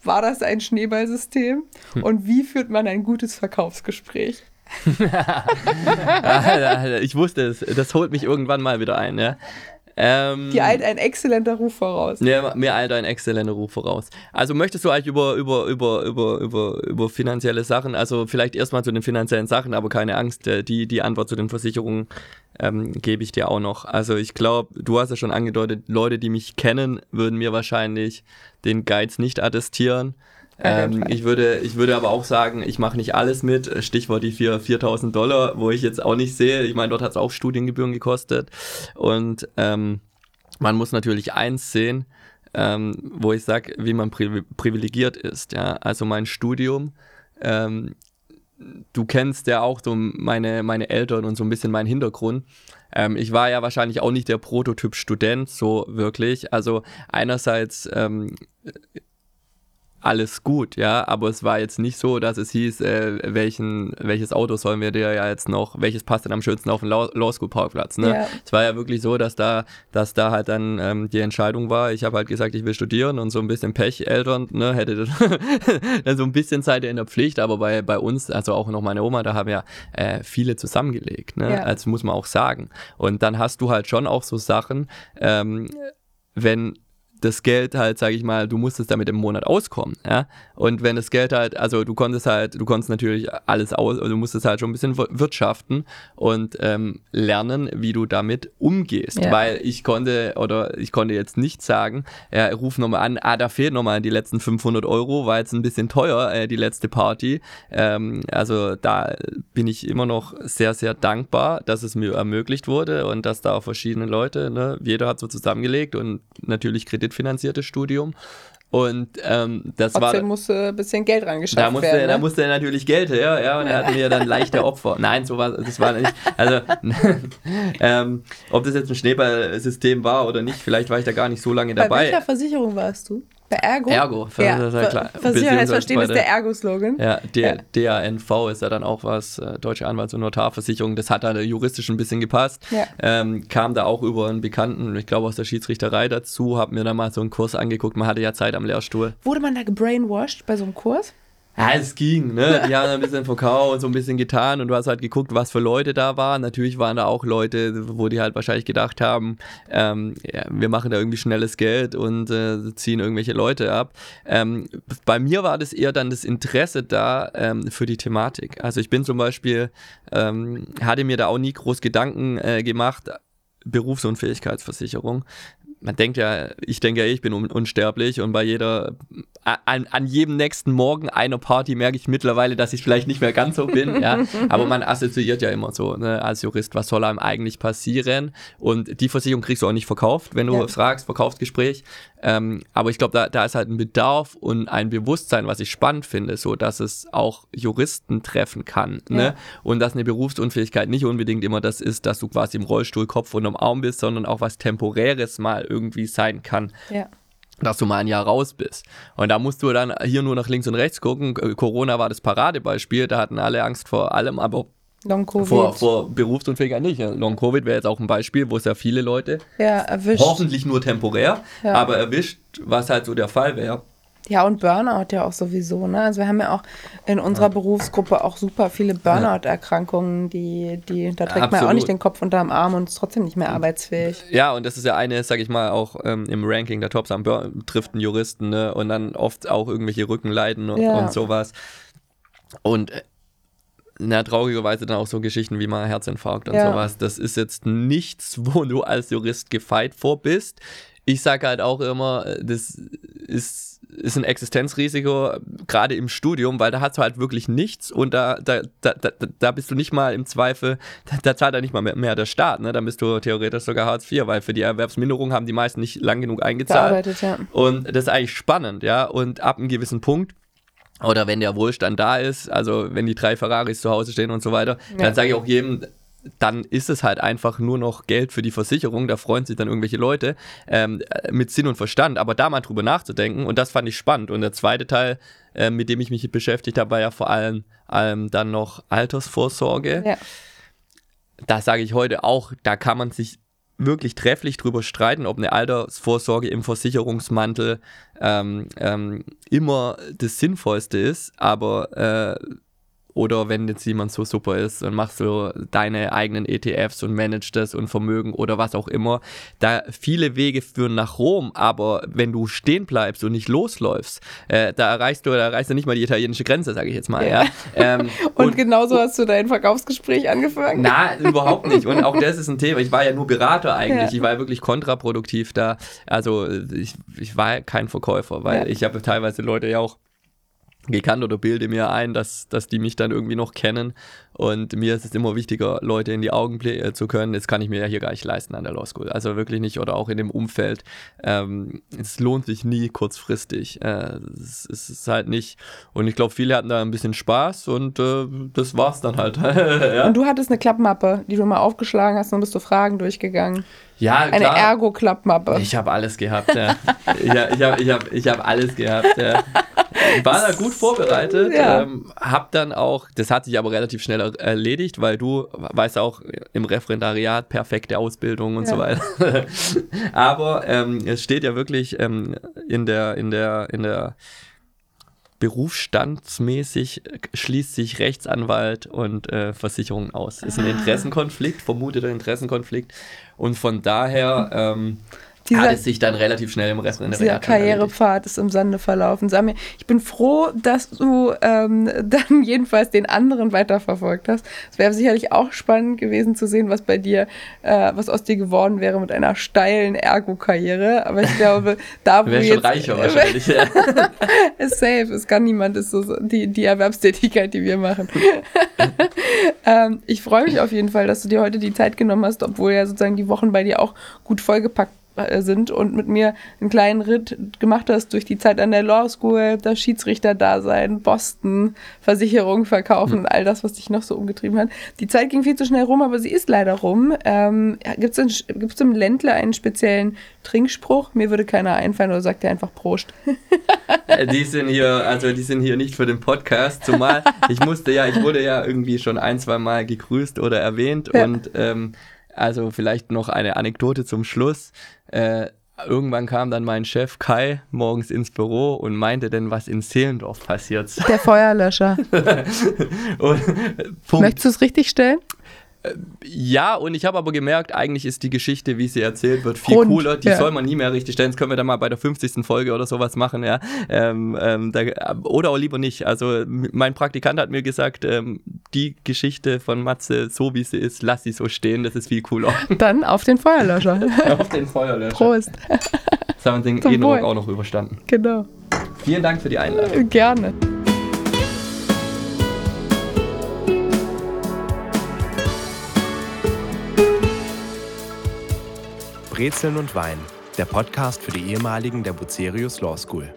War das ein Schneeballsystem? Hm. Und wie führt man ein gutes Verkaufsgespräch? ich wusste es, das holt mich irgendwann mal wieder ein. Ja? Ähm, Die eilt ein exzellenter Ruf voraus. Ja, mir eilt ein exzellenter Ruf voraus. Also möchtest du eigentlich über, über, über, über, über, über finanzielle Sachen, also vielleicht erstmal zu den finanziellen Sachen, aber keine Angst, äh, die, die Antwort zu den Versicherungen ähm, gebe ich dir auch noch. Also ich glaube, du hast ja schon angedeutet, Leute, die mich kennen, würden mir wahrscheinlich den Geiz nicht attestieren. Ähm, ich, würde, ich würde aber auch sagen, ich mache nicht alles mit. Stichwort die 4.000 Dollar, wo ich jetzt auch nicht sehe. Ich meine, dort hat es auch Studiengebühren gekostet. Und ähm, man muss natürlich eins sehen, ähm, wo ich sage, wie man pri privilegiert ist. Ja? Also mein Studium, ähm, du kennst ja auch so meine, meine Eltern und so ein bisschen meinen Hintergrund. Ähm, ich war ja wahrscheinlich auch nicht der Prototyp-Student, so wirklich. Also einerseits ähm, alles gut, ja, aber es war jetzt nicht so, dass es hieß, äh, welchen, welches Auto sollen wir dir ja jetzt noch, welches passt denn am schönsten auf den Law, Law School Parkplatz, ne? Ja. Es war ja wirklich so, dass da, dass da halt dann ähm, die Entscheidung war, ich habe halt gesagt, ich will studieren und so ein bisschen Pech, Eltern, ne, hätte dann so ein bisschen Zeit in der Pflicht, aber bei, bei uns, also auch noch meine Oma, da haben ja äh, viele zusammengelegt, ne? Ja. Also muss man auch sagen. Und dann hast du halt schon auch so Sachen, ähm, wenn das Geld halt, sage ich mal, du musstest damit im Monat auskommen, ja. Und wenn das Geld halt, also du konntest halt, du konntest natürlich alles aus, also du musstest halt schon ein bisschen wirtschaften und ähm, lernen, wie du damit umgehst. Ja. Weil ich konnte, oder ich konnte jetzt nicht sagen, ja, ruf nochmal an, ah, da fehlt nochmal die letzten 500 Euro, war jetzt ein bisschen teuer, äh, die letzte Party. Ähm, also da bin ich immer noch sehr, sehr dankbar, dass es mir ermöglicht wurde und dass da auch verschiedene Leute, ne, jeder hat so zusammengelegt und natürlich Kredit kreditfinanziertes Studium. Und ähm, das Trotzdem war. musste ein bisschen Geld rangeschafft da musste, werden. Ne? Da musste er natürlich Geld her, ja, und er hat mir dann leichte Opfer. Nein, so war das war nicht. Also, ähm, ob das jetzt ein Schneeballsystem war oder nicht, vielleicht war ich da gar nicht so lange dabei. Bei welcher Versicherung warst du? Bei Ergo? Ergo, ja, ist ja klar. Versicherungsverstehen ist der Ergo-Slogan. Ja, der, ja. DANV ist ja dann auch was, äh, Deutsche Anwalts- und Notarversicherung, das hat da juristisch ein bisschen gepasst. Ja. Ähm, kam da auch über einen Bekannten, ich glaube aus der Schiedsrichterei dazu, hab mir dann mal so einen Kurs angeguckt, man hatte ja Zeit am Lehrstuhl. Wurde man da gebrainwashed bei so einem Kurs? Ja, es ging, ne? Die haben ein bisschen verkauft und so ein bisschen getan und du hast halt geguckt, was für Leute da waren. Natürlich waren da auch Leute, wo die halt wahrscheinlich gedacht haben, ähm, ja, wir machen da irgendwie schnelles Geld und äh, ziehen irgendwelche Leute ab. Ähm, bei mir war das eher dann das Interesse da ähm, für die Thematik. Also ich bin zum Beispiel, ähm, hatte mir da auch nie groß Gedanken äh, gemacht, Berufsunfähigkeitsversicherung man denkt ja, ich denke ja, ich bin un unsterblich und bei jeder, an, an jedem nächsten Morgen einer Party merke ich mittlerweile, dass ich vielleicht nicht mehr ganz so bin, ja. Aber man assoziiert ja immer so, ne, als Jurist, was soll einem eigentlich passieren? Und die Versicherung kriegst du auch nicht verkauft, wenn du ja. fragst, Verkaufsgespräch. Ähm, aber ich glaube, da, da ist halt ein Bedarf und ein Bewusstsein, was ich spannend finde, so dass es auch Juristen treffen kann. Ne? Ja. Und dass eine Berufsunfähigkeit nicht unbedingt immer das ist, dass du quasi im Rollstuhl Kopf unterm Arm bist, sondern auch was Temporäres mal irgendwie sein kann Ja. dass du mal ein Jahr raus bist. Und da musst du dann hier nur nach links und rechts gucken. Äh, Corona war das Paradebeispiel, da hatten alle Angst vor allem, aber Long-Covid. vor, vor Berufsunfähigkeit nicht. Long-Covid wäre jetzt auch ein Beispiel, wo es ja viele Leute, ja, erwischt. hoffentlich nur temporär, Ja. aber erwischt, was halt so der Fall wäre. Ja, und Burnout ja auch sowieso, ne? Also wir haben ja auch in unserer Berufsgruppe auch super viele Burnout-Erkrankungen, die, die, da trägt man ja auch Absolut. nicht den Kopf unterm Arm und ist trotzdem nicht mehr arbeitsfähig. Ja, und das ist ja eine, sag ich mal, auch ähm, im Ranking der Tops am Bur trifft einen Juristen, ne? Und dann oft auch irgendwelche Rückenleiden und, Ja. und sowas. Und äh, na, traurigerweise dann auch so Geschichten wie mal Herzinfarkt und Ja. sowas. Das ist jetzt nichts, wo du als Jurist gefeit vor bist. Ich sage halt auch immer, äh, das ist, ist ein Existenzrisiko, gerade im Studium, weil da hast du halt wirklich nichts und da, da, da, da, da bist du nicht mal im Zweifel, da, da zahlt er nicht mal mehr, mehr der Staat, ne? Dann bist du theoretisch sogar Hartz IV, weil für die Erwerbsminderung haben die meisten nicht lang genug eingezahlt. Ja. Und das ist eigentlich spannend, ja. Und ab einem gewissen Punkt, oder wenn der Wohlstand da ist, also wenn die drei Ferraris zu Hause stehen und so weiter, Ja. dann sage ich auch jedem, dann ist es halt einfach nur noch Geld für die Versicherung, da freuen sich dann irgendwelche Leute ähm, mit Sinn und Verstand, aber da mal drüber nachzudenken und das fand ich spannend. Und der zweite Teil, äh, mit dem ich mich beschäftigt habe, war ja vor allem, allem dann noch Altersvorsorge Ja. da sage ich heute auch, da kann man sich wirklich trefflich drüber streiten, ob eine Altersvorsorge im Versicherungsmantel ähm, ähm, immer das Sinnvollste ist, aber äh, oder wenn jetzt jemand so super ist, dann machst du deine eigenen ETFs und managst das und Vermögen oder was auch immer. Da viele Wege führen nach Rom, aber wenn du stehen bleibst und nicht losläufst, äh, da erreichst du, da erreichst du nicht mal die italienische Grenze, sage ich jetzt mal. Ja. Ähm, Und, genauso hast du dein Verkaufsgespräch angefangen. na, überhaupt nicht. Und auch das ist ein Thema. Ich war ja nur Berater eigentlich. Ja. Ich war ja wirklich kontraproduktiv da. Also ich, ich war kein Verkäufer, weil Ja. ich habe teilweise Leute ja auch gekannt oder bilde mir ein, dass, dass die mich dann irgendwie noch kennen. Und mir ist es immer wichtiger, Leute in die Augen blicken zu können. Das kann ich mir ja hier gar nicht leisten an der Law School. Also wirklich nicht oder auch in dem Umfeld. Ähm, es lohnt sich nie kurzfristig. Äh, es, es ist halt nicht. Und ich glaube, viele hatten da ein bisschen Spaß und äh, das war's dann halt. ja, Und du hattest eine Klappmappe, die du mal aufgeschlagen hast und bist du Fragen durchgegangen. ja Eine klar. Ergo-Klappmappe. Ich habe alles gehabt, ja. ich habe ich hab, ich hab, ich hab alles gehabt, ja. War da gut vorbereitet, Ja. ähm, hab dann auch, das hat sich aber relativ schnell er- erledigt, weil du weißt auch im Referendariat perfekte Ausbildung und Ja. so weiter. aber ähm, es steht ja wirklich ähm, in der, in der, in der berufsstandsmäßig schließt sich Rechtsanwalt und äh, Versicherung aus. Ist ein Interessenkonflikt, vermuteter Interessenkonflikt. Und von daher ähm, Dieser- hat es sich dann relativ schnell im Referendariat Dieser schon erledigt. Karrierepfad ist im Sande verlaufen. Sag mir, ich bin froh, dass du ähm, dann jedenfalls den anderen weiterverfolgt hast. Es wäre sicherlich auch spannend gewesen zu sehen, was bei dir, äh, was aus dir geworden wäre mit einer steilen Ergo-Karriere. Aber ich glaube, da wo Wäre schon reicher wahrscheinlich. ja. ist safe, es kann niemand, ist so die, die Erwerbstätigkeit, die wir machen. ähm, ich freue mich auf jeden Fall, dass du dir heute die Zeit genommen hast, obwohl ja sozusagen die Wochen bei dir auch gut vollgepackt sind und mit mir einen kleinen Ritt gemacht hast durch die Zeit an der Law School, das Schiedsrichterdasein, Boston, Versicherung verkaufen und all das, was dich noch so umgetrieben hat. Die Zeit ging viel zu schnell rum, aber sie ist leider rum. Ähm, Gibt es gibt's im Ländler einen speziellen Trinkspruch? Mir würde keiner einfallen oder sagt dir einfach Prost. Äh, Die sind hier, also die sind hier nicht für den Podcast, zumal ich musste ja, ich wurde ja irgendwie schon ein, zwei Mal gegrüßt oder erwähnt Ja. und ähm, also vielleicht noch eine Anekdote zum Schluss. Äh, irgendwann kam dann mein Chef Kai morgens ins Büro und meinte denn, was in Seelendorf passiert. Der Feuerlöscher. Und, Punkt. Möchtest du es richtig stellen? Ja, und ich habe aber gemerkt, eigentlich ist die Geschichte, wie sie erzählt wird, viel Rund, cooler. Die ja. soll man nie mehr richtig stellen. Das können wir dann mal bei der 50. Folge oder sowas machen, ja. Ähm, ähm, da, oder auch lieber nicht. Also mein Praktikant hat mir gesagt, ähm, die Geschichte von Matze, so wie sie ist, lass sie so stehen, das ist viel cooler. Dann auf den Feuerlöscher. Auf den Feuerlöscher. Prost. Das haben wir den Wohl. auch noch überstanden. Genau. Vielen Dank für die Einladung. Gerne. Brezeln und Wein, der Podcast für die ehemaligen der Bucerius Law School.